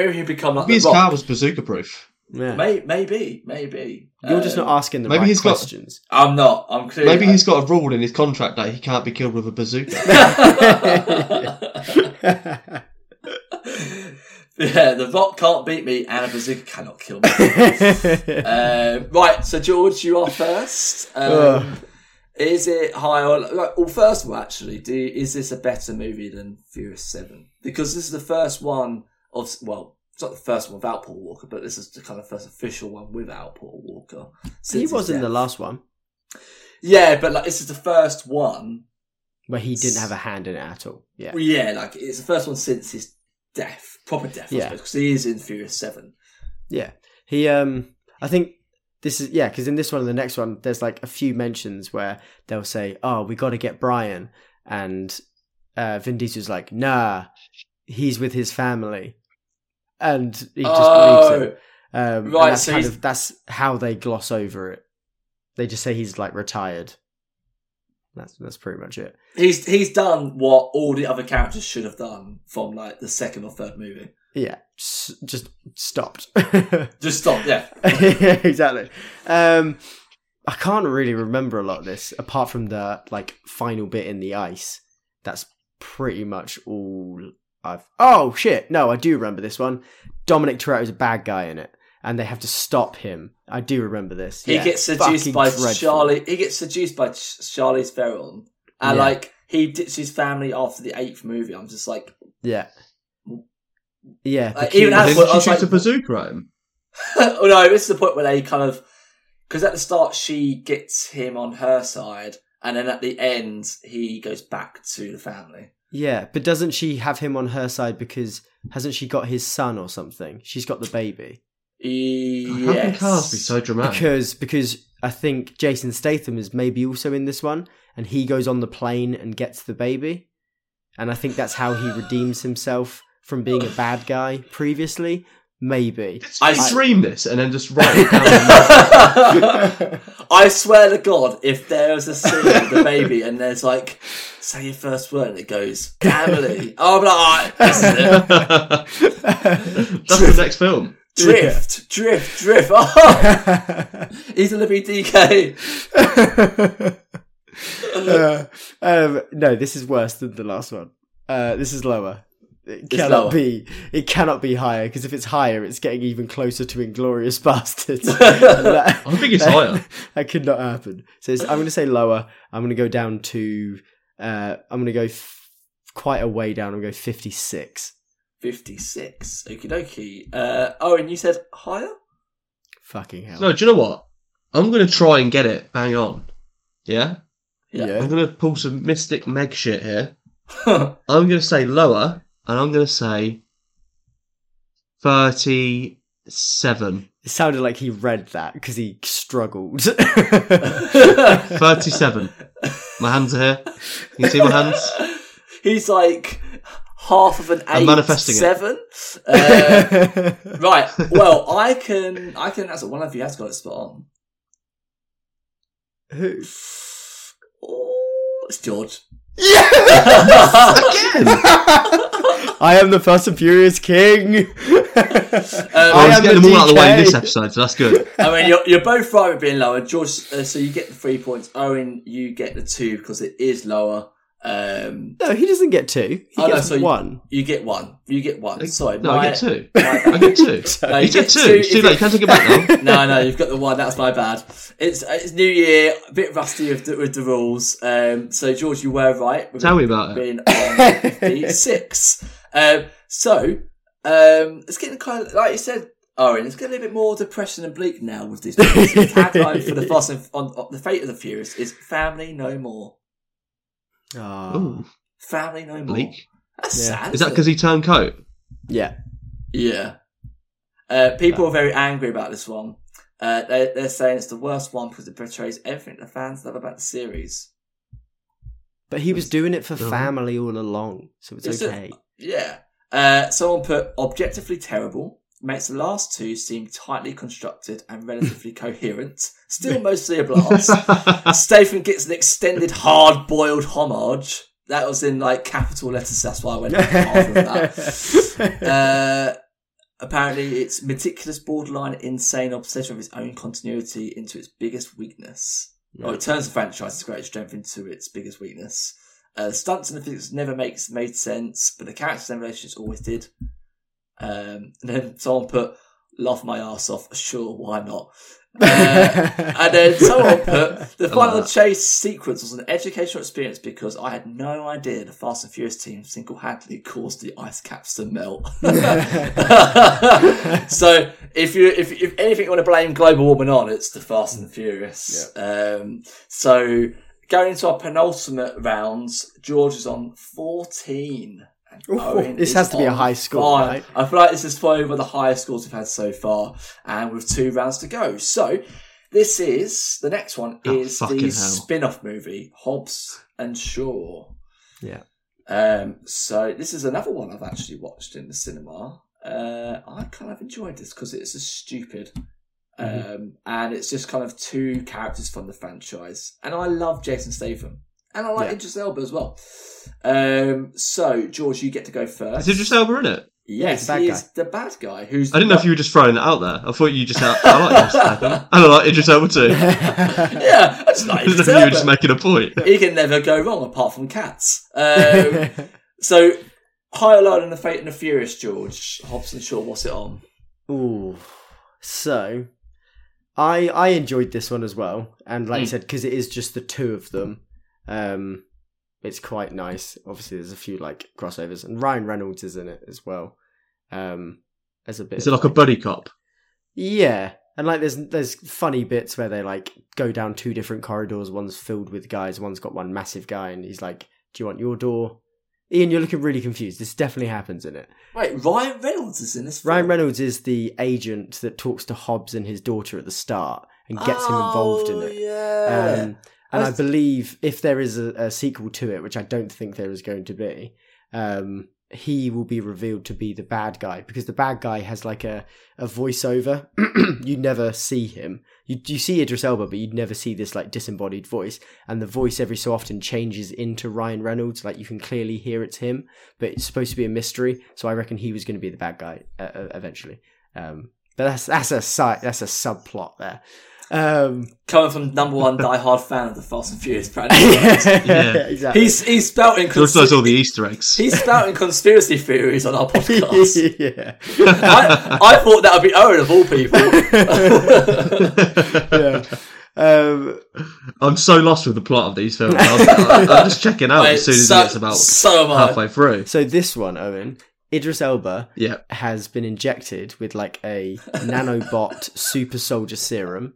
Maybe he'd become like Maybe the his car was bazooka proof. Yeah. May, maybe, maybe. You're just Um, not asking the maybe right he's got- questions. I'm not. I'm clearly. Maybe he's got a rule in his contract that he can't be killed with a bazooka. yeah, the Rock can't beat me, and a bazooka cannot kill me. Um, right, so George, you are first. Um, is it high or like, well? First of all, actually, do is this a better movie than Furious Seven? Because this is the first one of well, it's not the first one without Paul Walker, but this is the kind of first official one without Paul Walker. he was in the last one Yeah, but like this is the first one. where he didn't have a hand in it at all. Yeah. Yeah, like it's the first one since his death, proper death. I Yeah. because he is in Furious Seven. Yeah. He um I think this is yeah, because in this one and the next one, there's like a few mentions where they'll say, "Oh, we got to get Brian," and uh, Vin Diesel's like, "Nah, he's with his family," and he just Oh, leaves him. Um, right, That's so kind he's- of that's how they gloss over it. They just say he's like retired. That's that's pretty much it. He's he's done what all the other characters should have done from like the second or third movie. Yeah, just, just stopped. Just stop, yeah. exactly. Um, I can't really remember a lot of this apart from the like final bit in the ice. That's pretty much all I've. Oh shit! No, I do remember this one. Dominic Toretto's a bad guy in it, and they have to stop him. I do remember this. He Yeah, gets seduced by dreadful. Charlie. He gets seduced by Ch- Charlize Theron, and Yeah. like he ditches his family after the eighth movie. I'm just like, Yeah. Yeah. Like, the even cute- as- Didn't well, I you like- a bazooka at him? oh no, this is the point where they kind of because at the start she gets him on her side, and then at the end he goes back to the family. Yeah, but doesn't she have him on her side because hasn't she got his son or something? She's got the baby. Yes. How can cars be so dramatic? Because because I think Jason Statham is maybe also in this one, and he goes on the plane and gets the baby, and I think that's how he redeems himself from being a bad guy previously. Maybe. I- I dream this and then just write it down. I swear to God, if there is a scene with the baby and there's like, say your first word and it goes, family. Oh, I'm like, "Ah, this is it. That's the next film. Drift, drift, drift. Oh, he's a to be DK. Uh, um, no, this is worse than the last one. Uh, this is lower. It It's cannot lower. be. It cannot be higher because if it's higher, it's getting even closer to Inglourious Basterds. that, I think it's higher. that could not happen. So it's, I'm going to say lower. I'm going to go down to. Uh, I'm going to go f- quite a way down. I'm going to go 56. 56. Okie dokie. Uh, oh, and you said higher? Fucking hell. No, do you know what? I'm going to try and get it bang on. Yeah? Yeah. I'm going to pull some Mystic Meg shit here. I'm going to say lower, and I'm going to say 37. It sounded like he read that because he struggled. 37. My hands are here. You see my hands? He's like half of an 8 I'm manifesting it. 7. Uh, right. Well, I can. I can. That's one of you has got it spot on. Who? Oh, it's George. I am the Fast and Furious King. Um, I I was am getting the them all out of the way in this episode, so that's good. I mean, you're, you're both right with being lower. George, uh, so you get the three points. Owen, you get the two because it is lower. Um, No, he doesn't get two. He Oh, no, so you- one. you get one. You get one. Sorry, No, my- I get two. my- I get two. No, You you get get two. two It's too late. You can't take it back now. no, no, you've got the one. That's my bad. It's it's New Year, a bit rusty with the, with the rules. Um, so George, you were right. with Tell me about it. being on fifty-six. Um, so um, it's getting kind of like you said, Owen. It's getting a bit more depressing and bleak now with this. movies. the tagline for the Fast and on, on the Fate of the Furious is "Family No More." Oh, Ooh, Family No More. bleak. That's Yeah. sad. Is that isn't because he turned coat? yeah. Yeah. Uh, people are very angry about this one. Uh, they, they're saying it's the worst one because it portrays everything the fans love about the series. But he was doing it for Oh. family all along, so it's Is it? okay. Yeah. Uh, someone put objectively terrible. Makes the last two seem tightly constructed and relatively coherent. Still mostly a blast. Statham gets an extended hard boiled homage. That was in like capital letters, that's why I went half of that. Uh, apparently, it's meticulous, borderline, insane obsession with its own continuity into its biggest weakness. Oh, it turns the franchise's greatest strength into its biggest weakness. Uh, the stunts and the physics never makes made sense, but the characters and relationships always did. Um, and then someone put, laugh my ass off. Sure, why not? Uh, and then someone put, the final chase sequence was an educational experience because I had no idea the Fast and Furious team single handedly caused the ice caps to melt. so if you if, if anything you want to blame global warming on, it's the Fast and Furious. Yeah. Um, so going into our penultimate rounds, George is on 14. Owen this has to be a high score, right? I feel like this is probably one of the highest scores we've had so far, and with two rounds to go. So this is the next one Oh, is the hell. spin-off movie Hobbs and Shaw. yeah. Um, so this is another one I've actually watched in the cinema. Uh, I kind of enjoyed this because it's just stupid. Um, and it's just kind of two characters from the franchise. And I love Jason Statham. And I like Yeah. Idris Elba as well. Um, so, George, you get to go first. Is Idris Elba in it? Yes, he's the bad he guy. is the bad guy. Who's I didn't know if you were just throwing that out there. I thought you just had, I like Idris Elba. I don't like Idris Elba too. yeah, I just like didn't Idris know if you were just making a point. He can never go wrong apart from cats. Um, so, high or lower than the Fate and the Furious, George Hobbs and Shaw. What's it on? Ooh. So, I I enjoyed this one as well, and like I Mm. said, because it is just the two of them, um, it's quite nice. Obviously, there's a few like crossovers, and Ryan Reynolds is in it as well. Um, as a bit. Is it of, like a buddy cop? Yeah, and like there's there's funny bits where they like go down two different corridors. One's filled with guys. One's got one massive guy, and he's like, "Do you want your door?" Ian, you're looking really confused. This definitely happens in it. Wait, Ryan Reynolds is in this. Ryan? Reynolds is the agent that talks to Hobbs and his daughter at the start and gets him involved in Oh, it. Yeah. Um, and I That's- believe if there is a, a sequel to it, which I don't think there is going to be, um, he will be revealed to be the bad guy because the bad guy has like a, a voiceover. you never see him. You, you see Idris Elba, but you'd never see this like disembodied voice. And the voice every so often changes into Ryan Reynolds. Like you can clearly hear it's him, but it's supposed to be a mystery. So I reckon he was going to be the bad guy uh, uh, eventually. Um, but that's that's a side that's a subplot there. Um, Coming from number one diehard fan of the Fast and Furious brand. yeah, exactly. He's he's spouting He also all the Easter eggs. he's spouting conspiracy theories on our podcast. yeah. I, I thought that would be Owen of all people. yeah. Um, I'm so lost with the plot of these films. I'm, I'm just checking out Mate, as soon as so, it gets about so halfway through. so this one, Owen, Idris Elba Yeah. has been injected with like a nanobot super soldier serum.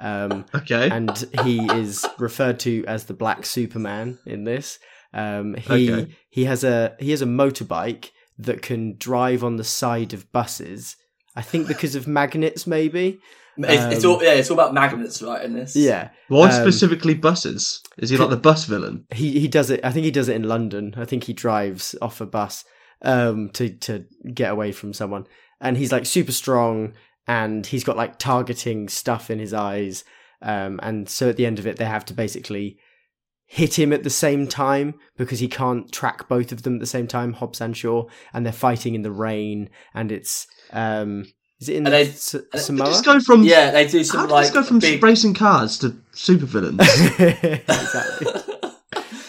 Um, Okay. and he is referred to as the Black Superman in this. Um, he Okay. he has a he has a motorbike that can drive on the side of buses. I think because of magnets, maybe. It's, it's Um, all yeah, it's all about magnets, right? In this, Yeah, Why um, specifically buses? Is he like the bus villain? he he does it. I think he does it in London. I think he drives off a bus um, to to get away from someone, and he's like super strong, and he's got like targeting stuff in his eyes, um, and so at the end of it, they have to basically hit him at the same time because he can't track both of them at the same time, Hobbs and Shaw, and they're fighting in the rain, and it's um, is it in And they- S- and- Did Samoa? go from yeah, they do how some did like this go from big. racing cars to supervillains? exactly.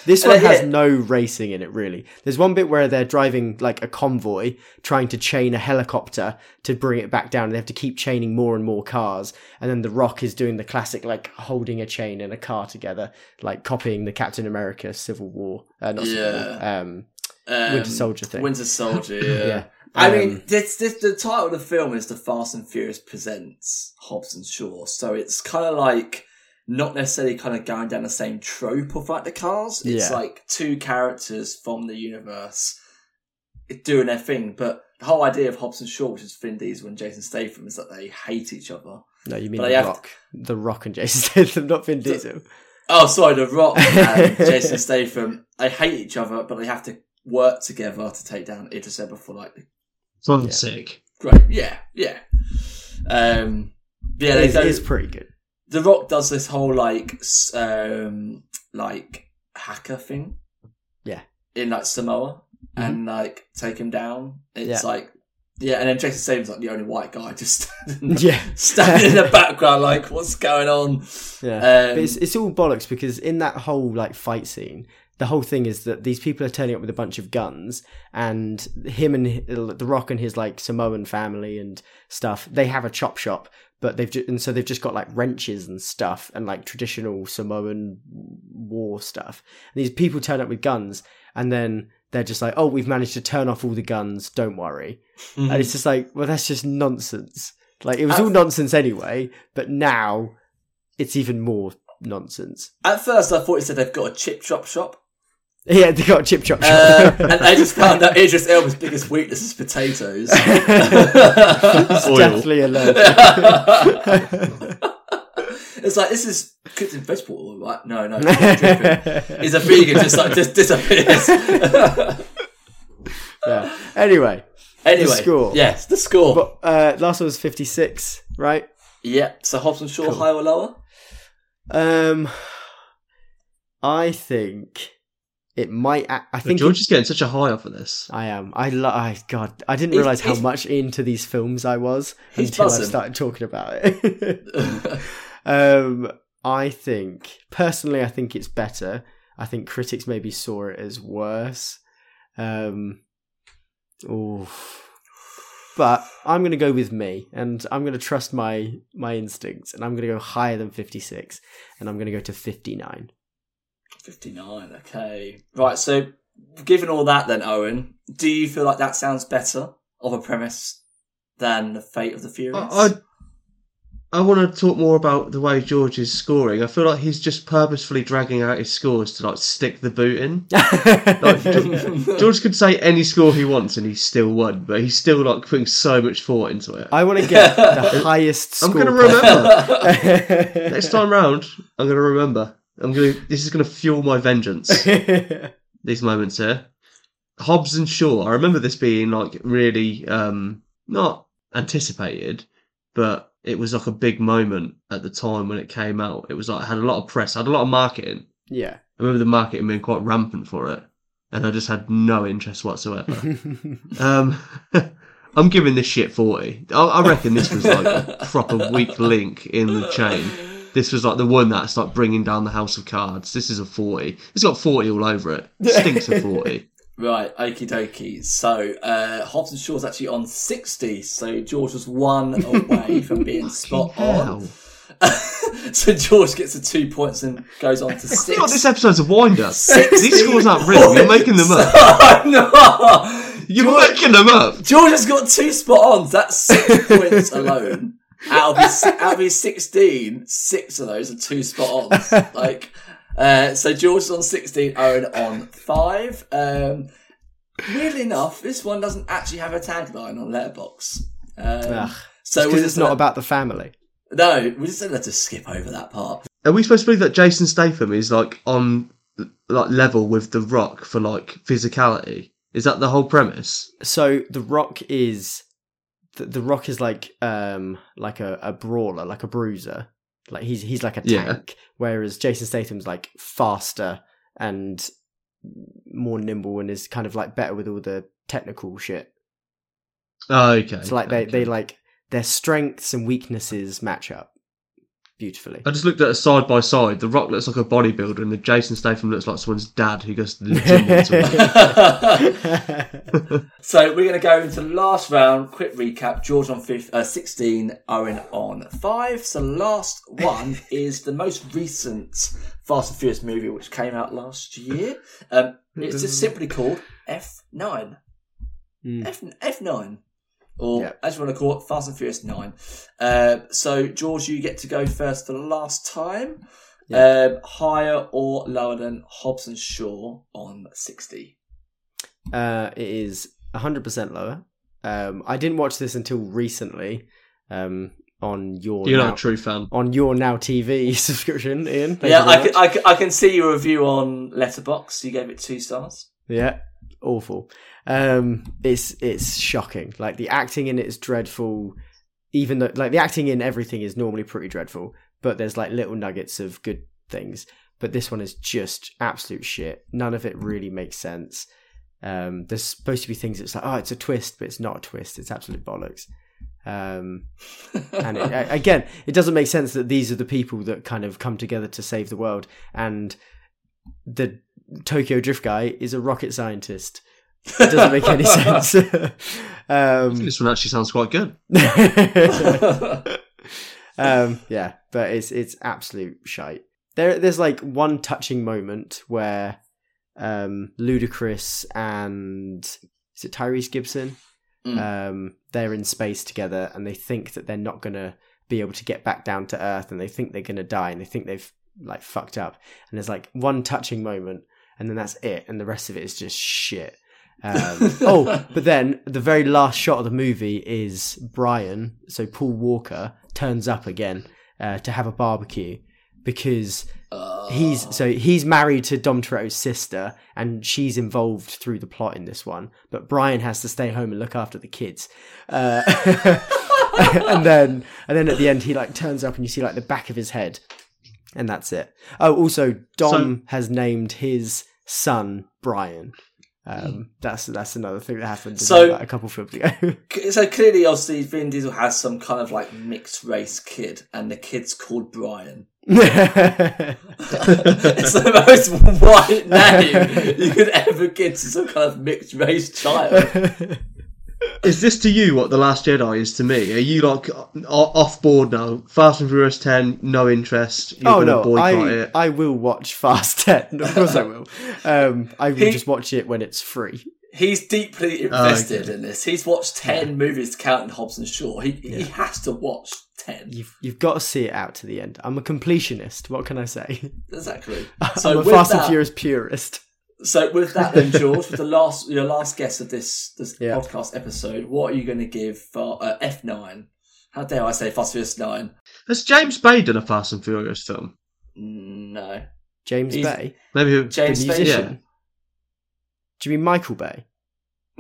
This one has no racing in it, really. There's one bit where they're driving like a convoy, trying to chain a helicopter to bring it back down. They have to keep chaining more and more cars, and then The Rock is doing the classic like holding a chain and a car together, like copying the Captain America Civil War, uh, not Civil Yeah. War, um, um, Winter Soldier thing. Winter Soldier, yeah. yeah. I Um, mean, this, this the title of the film is The Fast and Furious Presents Hobbs and Shaw, so it's kind of like not necessarily kind of going down the same trope of like the cars. It's Yeah. like two characters from the universe doing their thing, but the whole idea of Hobbs and Shaw, which is Vin Diesel and Jason Statham, is that they hate each other. no, you mean But The I have Rock, The Rock and Jason Statham, not Vin Diesel. Oh, sorry, The Rock and Jason Statham, they hate each other, but they have to work together to take down Idris Elba for like the Sounds Yeah. sick. great. Yeah, yeah. Um, yeah, they It's, don't, it's pretty good. The Rock does this whole like um like hacker thing. Yeah. In like Samoa and like take him down. It's Yeah. like yeah, and then Jason Statham's like the only white guy just standing, Yeah. standing in the background like what's going on? Yeah, Um, it's it's all bollocks because in that whole like fight scene, the whole thing is that these people are turning up with a bunch of guns, and him and the Rock and his like Samoan family and stuff. They have a chop shop, but they've ju- and so they've just got like wrenches and stuff and like traditional Samoan war stuff. And these people turn up with guns, and then they're just like, "Oh, we've managed to turn off all the guns. Don't worry." Mhm. And it's just like, well, that's just nonsense. Like it was Uh, all nonsense anyway, but now it's even more nonsense. At first, I thought he said they've got a chip chop shop, Yeah, they got a chip chop uh, shop. and I just found out Idris Elba's biggest weakness is potatoes. It's Oil. definitely allergic. it's like this is cooked in vegetable oil, right? No, no, it's. He's a vegan, just like just disappears. yeah. Anyway, anyway, the score. Yes, the score. but, uh, last one was fifty six, right? yeah. So Hobbs and Shaw, Cool. higher or lower? Um, I think it might. I think George it- is getting such a high off of this. I am. I love. I God, I didn't He's- realize how much into these films I was He's until I started talking about it. um, I think personally, I think it's better. I think critics maybe saw it as worse. Um, oof. But I'm going to go with me, and I'm going to trust my my instincts, and I'm going to go higher than 56, and I'm going to go to 59. 59, okay. Right, so given all that then, Owen, do you feel like that sounds better of a premise than The Fate of the Furious? I, I I want to talk more about the way George is scoring. I feel like he's just purposefully dragging out his scores to like stick the boot in. Like, Ge- George could say any score he wants and he still won, but he's still like putting so much thought into it. I want to get the highest score. I'm gonna remember. Next time round, I'm gonna remember. I'm gonna. This is gonna fuel my vengeance. These moments here. Hobbs and Shaw. I remember this being like really um not anticipated, but it was like a big moment at the time when it came out. It was like had a lot of press, had a lot of marketing. yeah. I remember the marketing being quite rampant for it, and I just had no interest whatsoever. um, I'm giving this shit forty. I, I reckon this was like a proper weak link in the chain. This was like the one that's like bringing down the house of cards. This is a forty. It's got forty all over it. Stinks of forty. Right, okie dokie. So, uh, Hobbs and Shaw's actually on 60, so George was one away from being spot on. So, George gets the two points and goes on to I six. feel like this episode's a wind up. These scores aren't real. You're making them up. up. no! You're making them up. George has got two spot ons. That's six points alone. Out of his out of his sixteen, six of those are two spot ons. Like, uh, so George is on sixteen, Owen on five. Um, weirdly enough, this one doesn't actually have a tagline on Letterboxd. Um, Ugh. so Because it's not gonna- about the family. No, we're just gonna have to skip over that part. Are we supposed to believe that Jason Statham is like on like level with The Rock for like physicality? Is that the whole premise? So the Rock is the, the Rock is like um like a, a brawler, like a bruiser. Like he's he's like a Yeah. tank, whereas Jason Statham's like faster and more nimble and is kind of like better with all the technical shit. Oh, okay. So like they, okay. they like their strengths and weaknesses match up beautifully. I just looked at a side by side. The Rock looks like a bodybuilder, and the Jason Statham looks like someone's dad who goes to the gym once a week. So we're going to go into the last round. Quick recap: George on fifth, uh, sixteen, Owen on five. So the last one is the most recent Fast and Furious movie, which came out last year. Um, it's just simply called F nine. Mm. F F nine. Or Yeah. as you want to call it, Fast and Furious Nine. Uh, so George, you get to go first for the last time. Um, higher or lower than Hobbs and Shaw on sixty? Uh, it is 100% lower. Um, I didn't watch this until recently um, on your You're now, not a true fan. on your Now TV subscription, Ian. Yeah, I can, I, can, I can see your review on Letterboxd. You gave it two stars. Yeah, awful. Um, it's it's shocking. Like the acting in it is dreadful. Even though like the acting in everything is normally pretty dreadful, but there's like little nuggets of good things. But this one is just absolute shit. None of it really makes sense. Um, there's supposed to be things that's like, oh, it's a twist, but it's not a twist. It's absolute bollocks. Um, and it, again, it doesn't make sense that these are the people that kind of come together to save the world, and the Tokyo Drift guy is a rocket scientist. It doesn't make any sense. um, This one actually sounds quite good. um, yeah, but it's it's absolute shite. There, there's like one touching moment where um, Ludacris and is it Tyrese Gibson? Mm. Um, they're in space together, and they think that they're not gonna be able to get back down to Earth, and they think they're gonna die, and they think they've like fucked up. And there's like one touching moment, and then that's it, and the rest of it is just shit. Um, oh, but then the very last shot of the movie is Brian, so Paul Walker turns up again uh, to have a barbecue because Uh, he's so he's married to Dom Toretto's sister and she's involved through the plot in this one, but Brian has to stay home and look after the kids. Uh, and then and then at the end he like turns up and you see like the back of his head, and that's it. Oh, also Dom has named his son Brian. Um, that's that's another thing that happened So- a couple films ago. so clearly, obviously, Vin Diesel has some kind of like mixed race kid, and the kid's called Brian. it's the most white name you could ever give to some kind of mixed race child. Is this to you what The Last Jedi is to me? Are you like off board now? Fast and Furious 10, no interest. You're oh no, boycott I it. I will watch Fast Ten. Of course I will. Um, I will He- just watch it when it's free. He's deeply invested okay. in this. He's watched ten movies to count in Hobbs and Shaw. He he has to watch ten. You've you've got to see it out to the end. I'm a completionist. What can I say? Exactly. I'm So a with Fast and Furious purist. So with that, then George, with the last your last guess of this this Yeah. podcast episode, what are you going to give for uh, F nine? How dare I say Fast and Furious nine? Has James Bay done a Fast and Furious film? No, James He's- Bay, Maybe who- James the Bay. musician. Do you mean Michael Bay?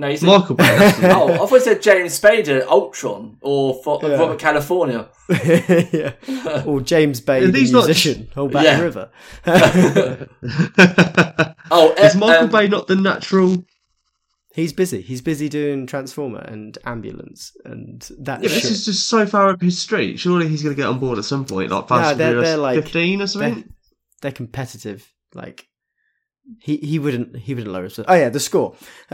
No, you said, Michael Bay. Oh, I thought you said James Spader, Ultron, or for, Yeah. Robert California. yeah. Or James Bay, the these not musician. Oh, Back Yeah. River. Oh, Is eh, Michael um, Bay not the natural? He's busy. He's busy doing Transformer and Ambulance and that Yeah, shit. this is just so far up his street. Surely he's going to get on board at some point, like Fast No, they're- they're like- 15 or they're, something. they're competitive. Like he he wouldn't he wouldn't lower his. Oh yeah, the score.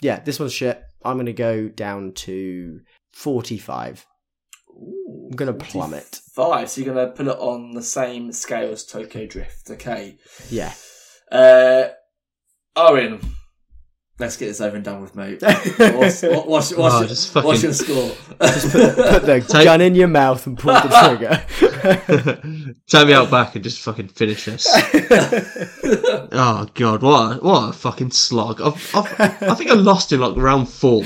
yeah, this one's shit. I'm gonna go down to forty-five. I'm gonna plummet. Five. So you're going to put it on the same scale as Tokyo Drift. Okay. Yeah. Uh, Owen, let's get this over and done with, mate. What's, what, what's, what's, Oh, your, just what's your score? Put the Take- gun in your mouth and pull the trigger. Take me out back and just fucking finish this. Oh god, what a, what a fucking slog! I've, I've, I think I lost in like round four.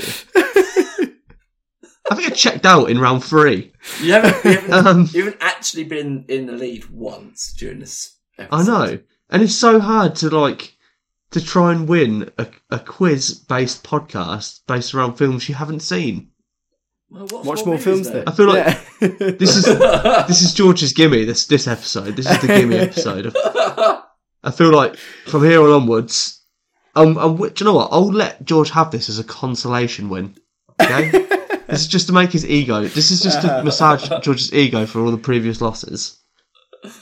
I think I checked out in round three. you, haven't, you, haven't, Um, you haven't actually been in the lead once during this episode. I know, and it's so hard to like to try and win a, a quiz-based podcast based around films you haven't seen. Well, watch, Watch more films then. I feel like Yeah. this is this is George's gimme. This this episode. This is the gimme episode. I feel like from here on onwards, um, um, do you know what? I'll let George have this as a consolation win. Okay, this is just to make his ego. This is just to massage George's ego for all the previous losses.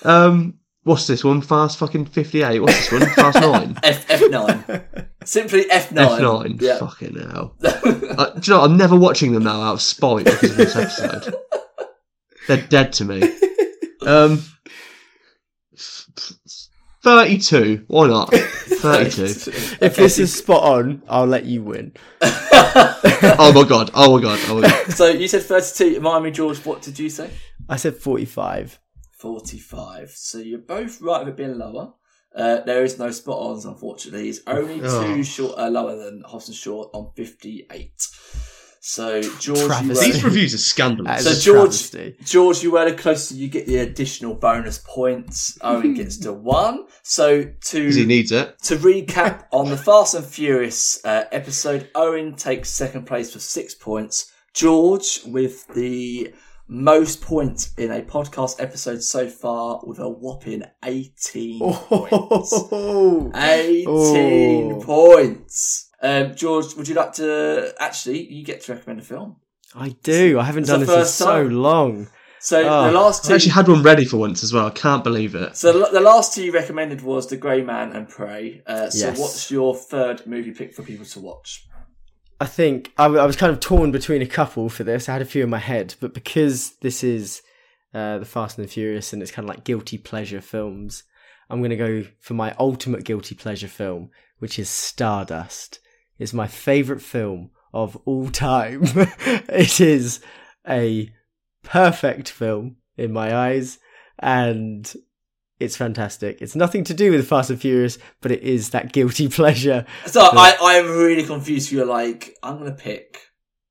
Um, what's this one? Fast fucking fifty-eight. What's this one? Fast nine. F F9. Simply F9. F nine. Yeah. Fucking hell. uh, do you know? I'm never watching them now out of spite because of this episode. They're dead to me. Um, thirty-two. Why not? Thirty-two. if this is spot on, I'll let you win. oh my god. Oh my god. Oh my god. so you said 32. Miami George, what did you say? I said forty-five. 45. So you're both right with it being lower. Uh, there is no spot ons, unfortunately. It's only Oh. two short, uh, lower than Hobbs and Shaw on 58. So, George, you were, These reviews are scandalous. So George- travesty. George, you were the closer. You get the additional bonus points. Owen gets to one. So Because he needs it. to recap on the Fast and Furious uh, episode, Owen takes second place for six points. George with the most points in a podcast episode so far with a whopping 18 points. Oh, 18 Oh. points. Um, George, would you like to actually? You get to recommend a film. I do. I haven't It's done the this in first so time. long. So Oh. the last I actually had one ready for once as well. I can't believe it. so the, the last two you recommended was The Grey Man and Prey. Uh, so Yes. what's your third movie pick for people to watch? I think I, was kind of torn between a couple for this. I had a few in my head, but because this is uh, the Fast and the Furious and it's kind of like guilty pleasure films, I'm going to go for my ultimate guilty pleasure film, which is Stardust. It's my favorite film of all time. it is a perfect film in my eyes, and it's fantastic. It's nothing to do with Fast and Furious, but it is that guilty pleasure. So I, I'm really confused. You're like, I'm going to pick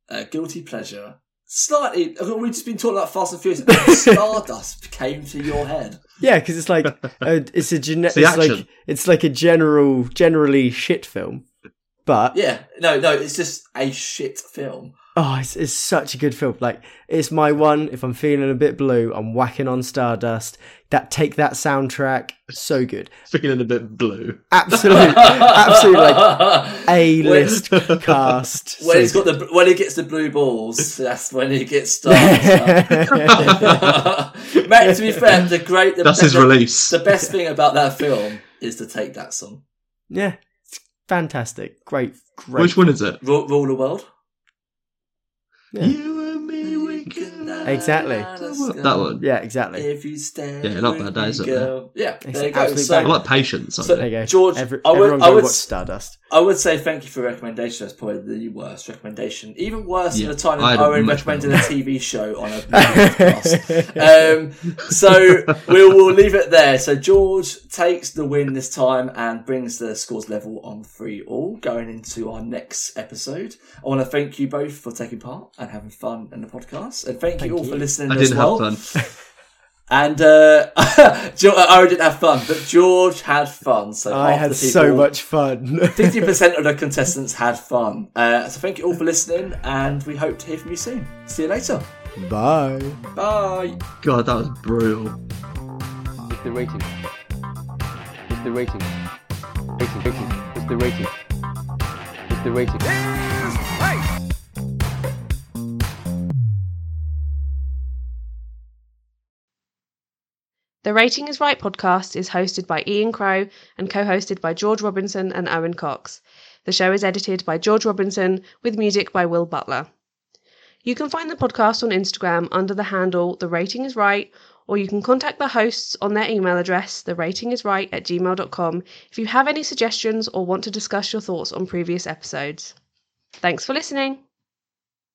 a Guilty Pleasure. Slightly, we've just been talking about Fast and Furious. and Stardust came to your head. Yeah, because it's like uh, it's a gene- it's, the like action. it's like a general, generally shit film, but Yeah, no, no, it's just a shit film. Oh, it's, it's such a good film. Like it's my one. If I'm feeling a bit blue, I'm whacking on Stardust. That take that soundtrack, so good. Feeling a bit blue. Absolutely, absolute like a list cast. When so he's got the when he gets the blue balls, that's when he gets started. Mate, to be fair, the great the, That's the, his the, release. the best thing about that film is to take that song. yeah, it's fantastic. Great, great. Which one is it? Rule, rule the world. Yeah. You Exactly. That one. Yeah, exactly. If you stay Yeah, not bad, that me, is. Yeah, It's there you go. So, I like patience. I So- There you go. George, Every, I would- everyone I go would- watch Stardust. I would say thank you for your recommendation. That's probably the worst recommendation. Even worse Yeah, than the time I that Owen much recommended a TV show on a podcast. um, so we'll, we'll leave it there. So George takes the win this time and brings the scores level on three all going into our next episode. I want to thank you both for taking part and having fun in the podcast. And thank, Thank you all for listening I didn't well. have fun. And uh, George, I didn't have fun, but George had fun. So I had the so much fun. Fifty percent of the contestants had fun. Uh, so thank you all for listening, and we hope to hear from you soon. See you later. Bye. Bye. God, that was brutal. It's the rating. It's the rating. Rating, rating. It's the rating. It's the rating. The Rating is Right podcast is hosted by Ian Crow and co hosted by George Robinson and Owen Cox. The show is edited by George Robinson with music by Will Butler. You can find the podcast on Instagram under the handle The Rating is Right, or you can contact the hosts on their email address, theratingisright at gmail.com, if you have any suggestions or want to discuss your thoughts on previous episodes. Thanks for listening.